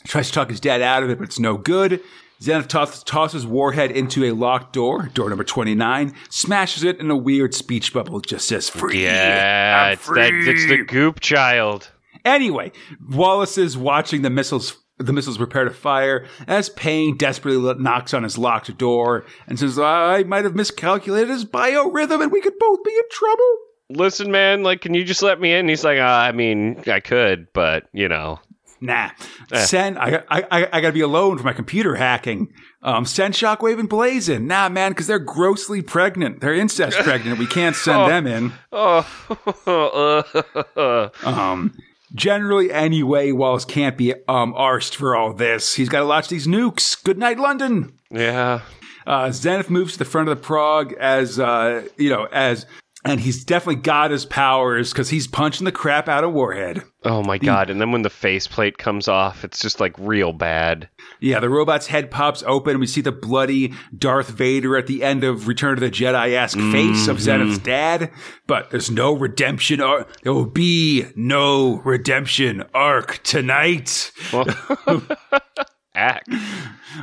tries to talk his dad out of it, but it's no good. Zenith toss- tosses Warhead into a locked door, door number 29, smashes it, and a weird speech bubble just says free. Yeah, it's that it's the goop child. Anyway, Wallace is watching the missiles. The missiles prepare to fire as Payne desperately knocks on his locked door and says, "I might have miscalculated his biorhythm, and we could both be in trouble." Listen, man, like, can you just let me in? He's like, uh, I mean, I could, but you know, Nah, Eh. send. I, I, I, I got to be alone for my computer hacking. Um, send Shockwave and Blazin. Nah, man, because they're grossly pregnant. They're incest pregnant. We can't send Oh. them in. oh, Um, generally, anyway, Wallace can't be um arsed for all this. He's got to launch these nukes. Good night, London. yeah. Uh, Zenith moves to the front of the prog as, uh, you know, as, and he's definitely got his powers because he's punching the crap out of Warhead. Oh my god! And then when the faceplate comes off, it's just like real bad. Yeah, the robot's head pops open and we see the bloody Darth Vader at the end of Return to the Jedi-esque face of mm-hmm. Zenith's dad. But there's no redemption arc. There will be no redemption arc tonight. Act.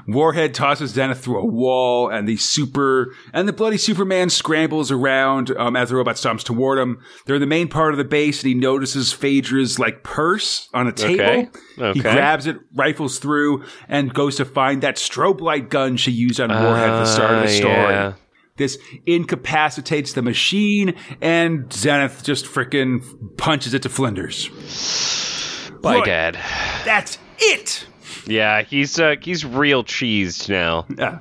Warhead tosses Zenith through a wall, and the super and the bloody Superman scrambles around um, as the robot stomps toward him. They're in the main part of the base, and he notices Phaedra's like purse on a table. Okay. He grabs it, rifles through, and goes to find that strobe light gun she used on Warhead at the start of the Uh, story. yeah. This incapacitates the machine, and Zenith just frickin' punches it to flinders. Bye, Right. Dad. That's it. Yeah, he's uh, he's real cheesed now. Yeah.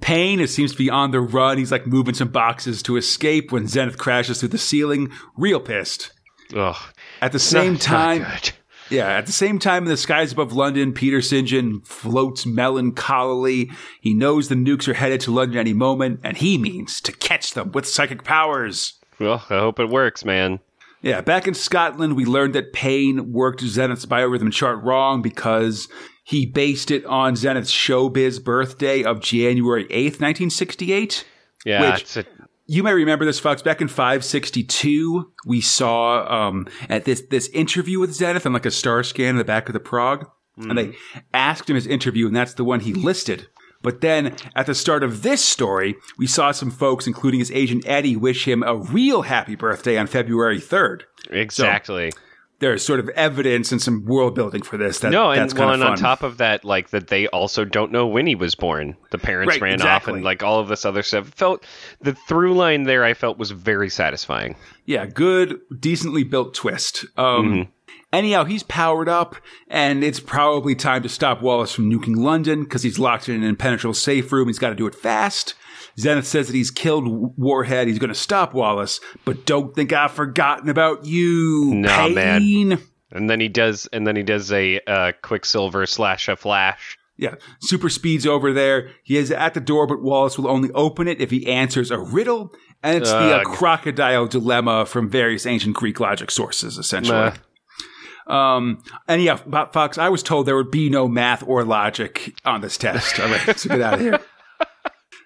Payne it seems to be on the run. He's like moving some boxes to escape when Zenith crashes through the ceiling. Real pissed. Ugh. At the same Not- not time, good. Yeah, at the same time, in the skies above London, Peter St. John floats melancholily. He knows the nukes are headed to London any moment, and he means to catch them with psychic powers. Well, I hope it works, man. Yeah, back in Scotland, we learned that Payne worked Zenith's biorhythm chart wrong because he based it on Zenith's showbiz birthday of January 8th, 1968. Yeah, Which- a, You may remember this, Fox. Back in 562, we saw um, at this this interview with Zenith and like a star scan in the back of the prog, and they asked him his interview, and that's the one he listed. But then at the start of this story, we saw some folks, including his agent Eddie, wish him a real happy birthday on February 3rd. exactly. There's sort of evidence and some world building for this. That, no, and, that's well, and on top of that, like that they also don't know when he was born. The parents Right, ran off, and like all of this other stuff. Felt the through line there. I felt was very satisfying. Yeah, good, decently built twist. Um, Anyhow, he's powered up, and it's probably time to stop Wallace from nuking London because he's locked in an impenetrable safe room. He's got to do it fast. Zenith says that he's killed Warhead. He's going to stop Wallace, but don't think I've forgotten about you. No, man. And then he does, and then he does a uh, Quicksilver slash a Flash. Yeah, super speed's over there. He is at the door, but Wallace will only open it if he answers a riddle, and it's the uh, crocodile dilemma from various ancient Greek logic sources, essentially. Meh. Um, and yeah, Fox, I was told there would be no math or logic on this test. All right, so get out of here.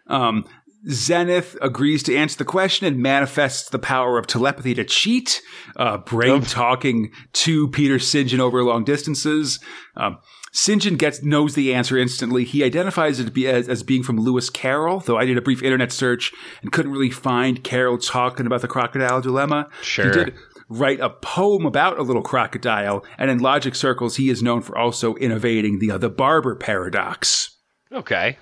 Um, Zenith agrees to answer the question and manifests the power of telepathy to cheat, uh, brain talking to Peter St. John over long distances. Um, St. John gets knows the answer instantly. He identifies it be as, as being from Lewis Carroll, though I did a brief internet search and couldn't really find Carroll talking about the crocodile dilemma. Sure. He did write a poem about a little crocodile, and in logic circles, he is known for also innovating the uh, the barber paradox Okay.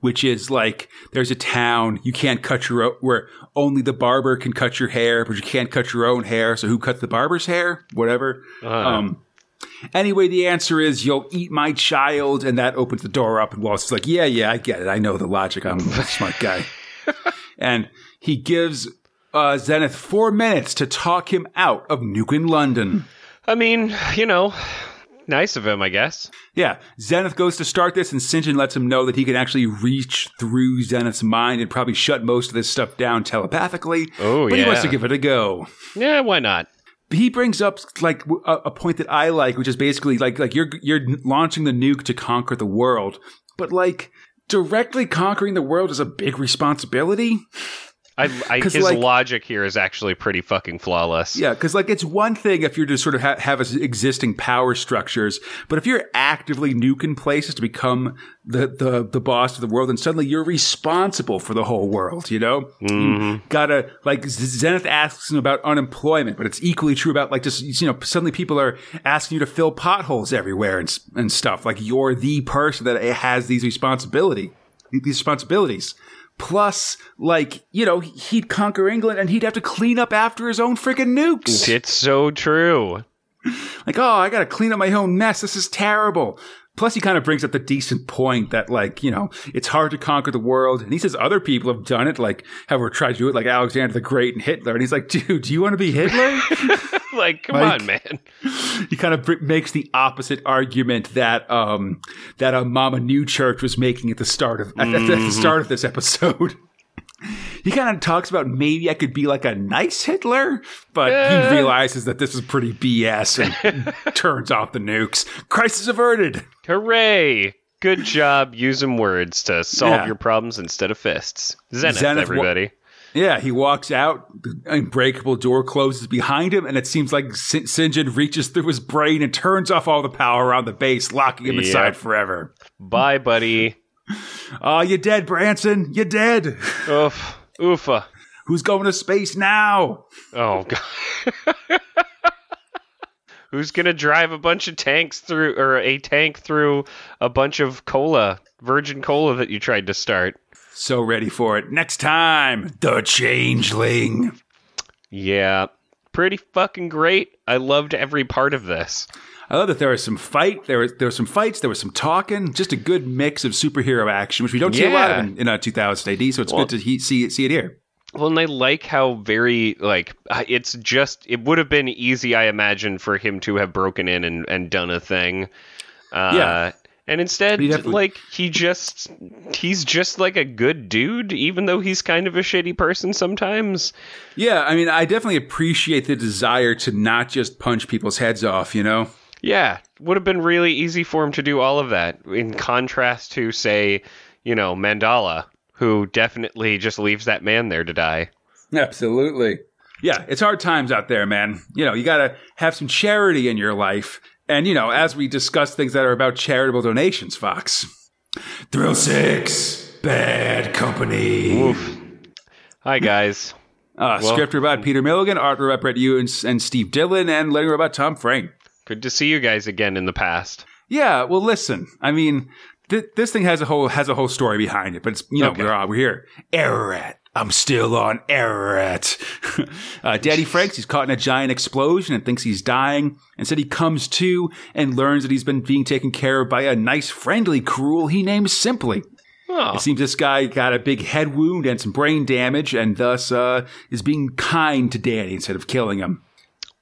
Which is like there's a town you can't cut your o- where only the barber can cut your hair, but you can't cut your own hair. So who cuts the barber's hair? Whatever. Uh, Um, anyway, the answer is you'll eat my child, and that opens the door up. And Wallace is like, "Yeah, yeah, I get it. I know the logic. I'm a smart guy." and he gives uh, Zenith four minutes to talk him out of nuking London. I mean, you know, nice of him, I guess. Yeah, Zenith goes to start this, and. John lets him know that he can actually reach through Zenith's mind and probably shut most of this stuff down telepathically. Oh, but he wants to give it a go. Yeah, why not? He brings up like a point that I like, which is basically like like you're you're launching the nuke to conquer the world, but like directly conquering the world is a big responsibility. I, I, his like- logic here is actually pretty fucking flawless. Yeah, because like it's one thing if you're to sort of ha- have existing power structures, but if you're actively nuking places to become the, the the boss of the world, then suddenly you're responsible for the whole world. You know, you mm-hmm. gotta like Zenith asks him about unemployment, but it's equally true about like just you know suddenly people are asking you to fill potholes everywhere and and stuff. Like you're the person that has these responsibility these responsibilities. Plus, like, you know, he'd conquer England and he'd have to clean up after his own freaking nukes. It's so true. Like, oh, I got to clean up my own mess. This is terrible. Plus, he kind of brings up the decent point that, like, you know, it's hard to conquer the world. And he says other people have done it, like, have tried to do it, like Alexander the Great and Hitler. And he's like, dude, do you want to be Hitler? Like, come Like- on, man. he kind of br- makes the opposite argument that um that a Mama New Church was making at the start of at, at the start of this episode. He kind of talks about maybe I could be like a nice Hitler, but Yeah. he realizes that this is pretty BS and turns off the nukes. Crisis averted. Hooray! Good job using words to solve Yeah. your problems instead of fists. Zenith, Zenith wa- everybody. Yeah, he walks out. The unbreakable door closes behind him, and it seems like Sin- Sinjin reaches through his brain and turns off all the power around the base, locking him Yep. inside forever. Bye, buddy. Ah, oh, you're dead, Branson. You're dead. Oof. Oofa. Uh. Who's going to space now? Oh, God. Who's going to drive a bunch of tanks through, or a tank through a bunch of cola, virgin cola that you tried to start? So ready for it. Next time, the changeling. Yeah. Pretty fucking great. I loved every part of this. I love that there was some fight. There was there was some fights. There was some talking. Just a good mix of superhero action, which we don't see a lot of in, in uh, 2000 AD. So it's Well- good to he- see it see it here. Well, and I like how very like uh, it's just it would have been easy, I imagine, for him to have broken in and, and done a thing. Uh, Yeah. And instead, He'd have to- like he just he's just like a good dude, even though he's kind of a shitty person sometimes. Yeah, I mean, I definitely appreciate the desire to not just punch people's heads off, you know? Yeah, would have been really easy for him to do all of that. In contrast to, say, you know, Mandala, who definitely just leaves that man there to die. Absolutely. Yeah, it's hard times out there, man. You know, you got to have some charity in your life. And, you know, as we discuss things that are about charitable donations, Fox. Thrill Six, Bad Company. Hi, guys. Uh, Well- script about Peter Milligan, art about Brett Ewins and Steve Dillon, and letter about Tom Frame. Good to see you guys again in the past. Yeah, well, listen. I mean, th- this thing has a whole has a whole story behind it, but it's you know Okay. we're we're here. Ararat. I'm still on Ararat. uh, Danny Franks, he's caught in a giant explosion and thinks he's dying. Instead, he comes to and learns that he's been being taken care of by a nice, friendly Krool he names Simply. Oh, It seems this guy got a big head wound and some brain damage, and thus uh, is being kind to Danny instead of killing him.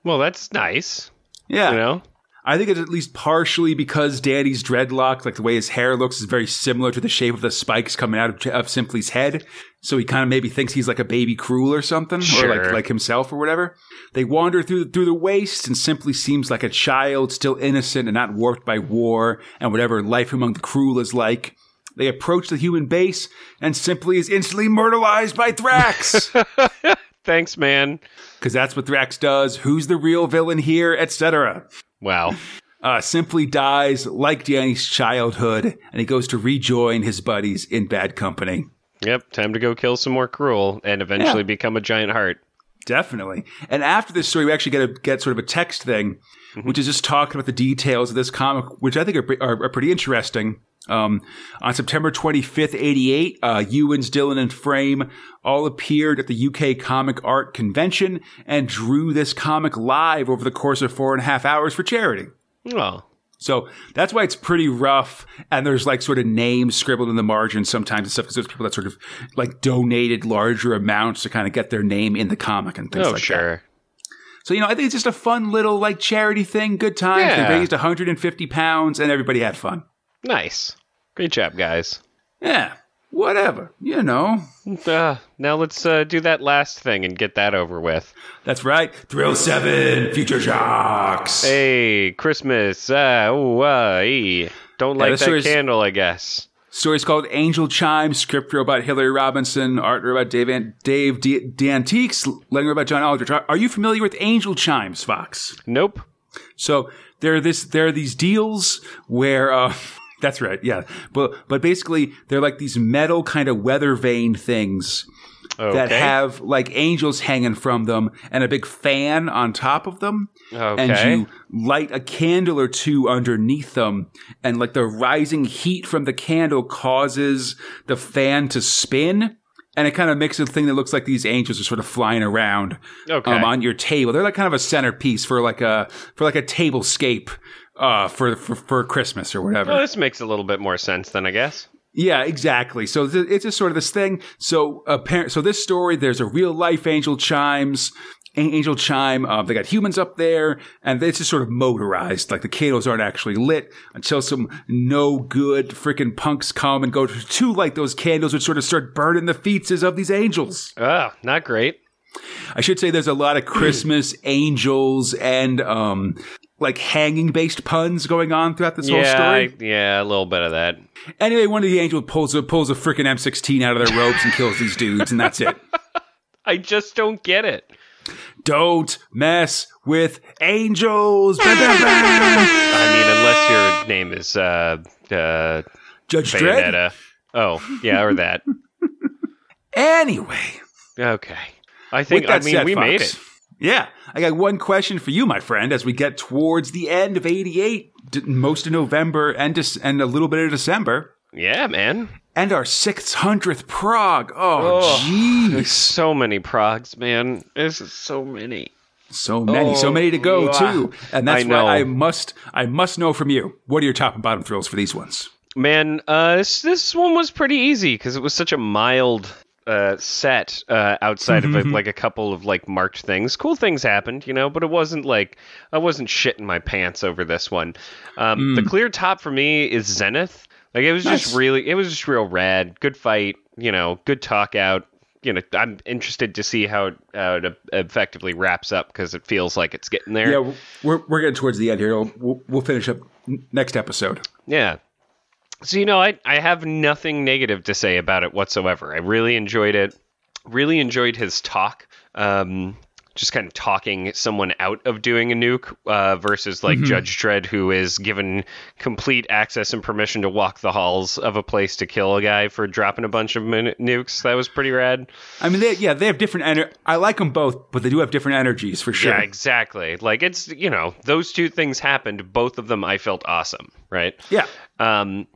well, that's nice. Yeah, You know? I think it's at least partially because Danny's dreadlocks, like the way his hair looks, is very similar to the shape of the spikes coming out of, of Simply's head. So he kind of maybe thinks he's like a baby Krool or something, or like like himself or whatever. They wander through through the waste, and Simply seems like a child, still innocent and not warped by war and whatever life among the Krool is like. They approach the human base, and Simply is instantly murderized by Thrax. Thanks, man. Because that's what Thrax does. Who's the real villain here, etc. Wow. uh, simply dies like Danny's childhood, and he goes to rejoin his buddies in bad company. Yep, time to go kill some more Krool and eventually Yeah. become a giant heart. Definitely. And after this story, we actually get a get sort of a text thing, which is just talking about the details of this comic, which I think are, are, are pretty interesting. Um, on September 25th, 88, uh, Ewins, Dillon, and Frame all appeared at the UK Comic Art Convention and drew this comic live over the course of four and a half hours for charity. Oh, So that's why it's pretty rough. And there's like sort of names scribbled in the margin sometimes and stuff because there's people that sort of like donated larger amounts to kind of get their name in the comic and things oh like that. So, you know, I think it's just a fun little like charity thing, good time. Yeah. They raised 150 pounds and everybody had fun. Nice. Great job, guys. Yeah, whatever, you know. Uh, now let's uh, do that last thing and get that over with. That's right. Thrill 7, Future Shocks. Hey, Christmas. Uh, ooh, uh, ee. Don't light this that candle, I guess. Story's called Angel Chimes, script about Hillary Robinson, art about Dave, An- Dave D- D'Antiquis, letter about John Aldrich. Are, are you familiar with Angel Chimes, Fox? Nope. So there are this there are these deals where uh that's right, yeah. But but basically they're like these metal kind of weather vane things Okay. that have like angels hanging from them and a big fan on top of them. Okay. And you light a candle or two underneath them, and like the rising heat from the candle causes the fan to spin. And it kind of makes a thing that looks like these angels are sort of flying around Okay. um, on your table. They're like kind of a centerpiece for like a for like a tablescape uh, for, for for Christmas or whatever. well, this makes a little bit more sense then, I guess. Yeah, exactly. So th- it's just sort of this thing. So apparent. So this story, there's a real life angel chimes. Angel chime. Uh, they got humans up there, and it's just sort of motorized. Like the candles aren't actually lit until some no good freaking punks come and go to, to light those candles, which sort of start burning the feetses of these angels. Oh, not great. I should say there's a lot of Christmas angels and um like hanging based puns going on throughout this whole story. I- yeah, a little bit of that. Anyway, one of the angels pulls a pulls a freaking M16 out of their robes and kills these dudes, and that's it. I just don't get it. Don't mess with angels. I mean, unless your name is uh, uh, Judge Dredd. Oh, yeah, or that. Anyway, Okay. I think, I mean, said, we Fox, made it. Yeah, I got one question for you, my friend. As we get towards the end of '88, d- most of November and Dec- and a little bit of December, Yeah, man. and our 600th prog. Oh, Oh, jeez. So many progs, man. There's so many. So many, so Oh, many to go ah. too, and that's I why I must, I must know from you. What are your top and bottom thrills for these ones? Man, uh, this, this one was pretty easy because it was such a mild uh, set uh, outside of a, like a couple of like marked things. Cool things happened, you know, but it wasn't like I wasn't shitting my pants over this one. Um, The clear top for me is Zenith. Like it was just really, it was just real rad. Good fight, you know, good talk out. You know, I'm interested to see how it, how it effectively wraps up because it feels like it's getting there. Yeah, we're we're getting towards the end here. We'll, we'll finish up next episode. Yeah. So you know, I I have nothing negative to say about it whatsoever. I really enjoyed it. Really enjoyed his talk. Um, just kind of talking someone out of doing a nuke uh, versus like Judge Dredd, who is given complete access and permission to walk the halls of a place to kill a guy for dropping a bunch of min- nukes. That was pretty rad. I mean, they, yeah, they have different. Ener- I like them both, but they do have different energies for sure. Yeah, exactly. Like it's you know those two things happened. Both of them I felt awesome. Right. Yeah. Um,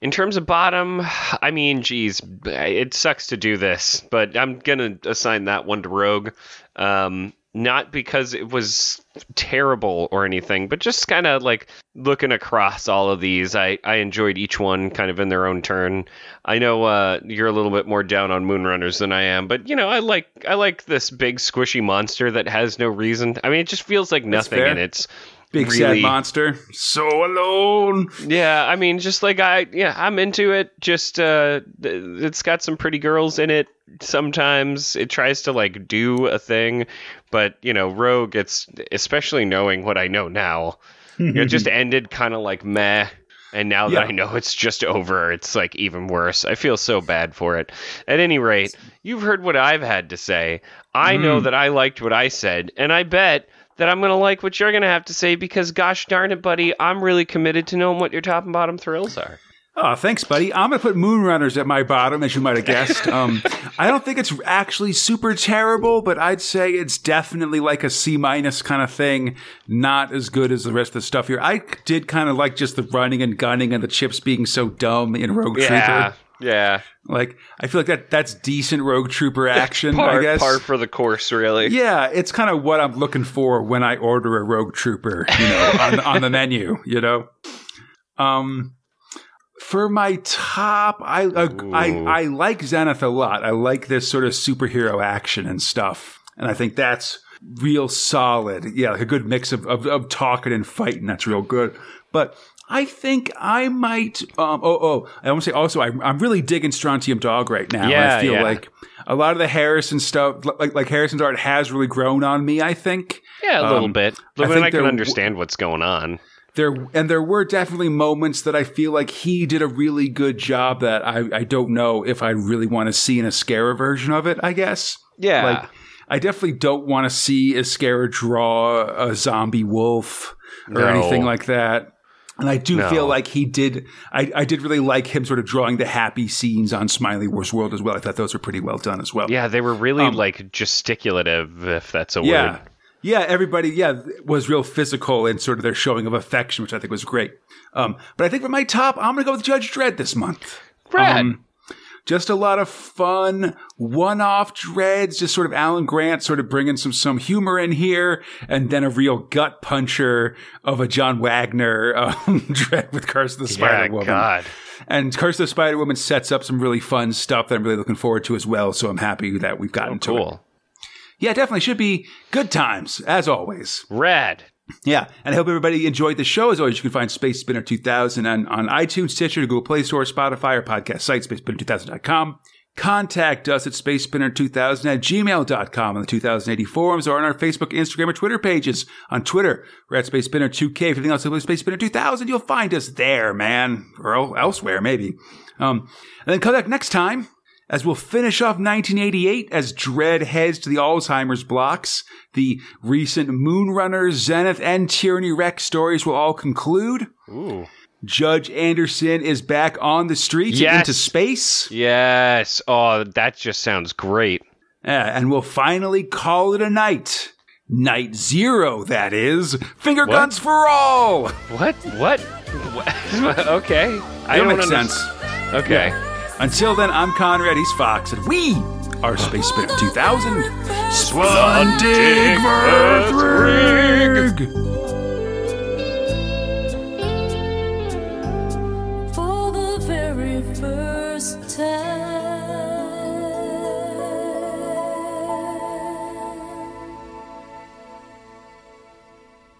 in terms of bottom, I mean, geez, it sucks to do this, but I'm gonna assign that one to Rogue. Um, not because it was terrible or anything, but just kind of like looking across all of these, I, I enjoyed each one kind of in their own turn. I know uh, you're a little bit more down on Moonrunners than I am, but you know, I like I like this big squishy monster that has no reason. I mean, it just feels like nothing, and it's Big really, sad monster. So alone. yeah, I mean, just like I, yeah, I'm into it. Just, uh, it's got some pretty girls in it. Sometimes it tries to like do a thing, but you know, Rogue. It's especially knowing what I know now. it just ended kind of like meh, and now Yeah. that I know it's just over, it's like even worse. I feel so bad for it. At any rate, you've heard what I've had to say. I know that I liked what I said, and I bet that I'm going to like what you're going to have to say because, gosh darn it, buddy, I'm really committed to knowing what your top and bottom thrills are. Oh, thanks, buddy. I'm gonna put Moonrunners at my bottom, as you might have guessed. Um, I don't think it's actually super terrible, but I'd say it's definitely like a C minus kind of thing. Not as good as the rest of the stuff here. I did kind of like just the running and gunning and the chips being so dumb in Rogue Yeah, Trooper. Yeah. Like, I feel like that that's decent Rogue Trooper action. Par, I guess. par for the course, really. Yeah, it's kind of what I'm looking for when I order a Rogue Trooper, you know, on, on the menu, you know. Um, for my top, I, uh, I I like Zenith a lot. I like this sort of superhero action and stuff, and I think that's real solid. Yeah, like a good mix of of, of talking and fighting. That's real good. But I think I might. Um, oh, oh, I want to say also, I, I'm really digging Strontium Dog right now. Yeah, I feel yeah. like a lot of the Harrison stuff, like like Harrison's art, has really grown on me. I think Yeah, a little Um, bit. I But think I, can understand what's going on. there and there were definitely moments that I feel like he did a really good job that I, I don't know if I really want to see in Ezquerra version of it. I guess Yeah. like I definitely don't want to see Ezquerra draw a zombie wolf or No. anything like that. And I do No. feel like he did. I, I did really like him sort of drawing the happy scenes on Smiley Wars World as well. I thought those were pretty well done as well. yeah, they were really Um, like gesticulative, if that's a Yeah. word. Yeah, everybody, yeah, was real physical in sort of their showing of affection, which I think was great. Um, but I think for my top, I'm going to go with Judge Dredd this month. Rad. Um, just a lot of fun, one-off Dredds, just sort of Alan Grant sort of bringing some some humor in here, and then a real gut puncher of a John Wagner um, Dredd with Curse of the Spider yeah, Woman. God. And Curse of the Spider Woman sets up some really fun stuff that I'm really looking forward to as well. So I'm happy that we've gotten to it. Yeah, definitely should be good times as always. Rad. Yeah, and I hope everybody enjoyed the show. As always, you can find Space Spinner 2000 on, on iTunes, Stitcher, Google Play Store, Spotify, or podcast site, spacespinner2000.com. Contact us at spacespinner2000 at gmail.com on the 2080 forums or on our Facebook, Instagram, or Twitter pages. On Twitter, we're at SpaceSpinner2K. If anything else, Space Spinner 2000, you'll find us there, man. Or elsewhere, maybe. Um, and then come back next time as we'll finish off 1988 as Dredd heads to the Alzheimer's blocks. The recent Moonrunner, Zenith, and Tyranny Rex stories will all conclude. Ooh. Judge Anderson is back on the streets Yes. and into space. Yes. Oh, that just sounds great. Yeah, and we'll finally call it a night. Night zero, that is. Finger What? guns for all. What? What? What? okay. I don't make under- sense. Okay. Until then, I'm Conrad, he's Fox, and we are Space Spinner 2000 Splundig Vur Thrigg! For the very first time.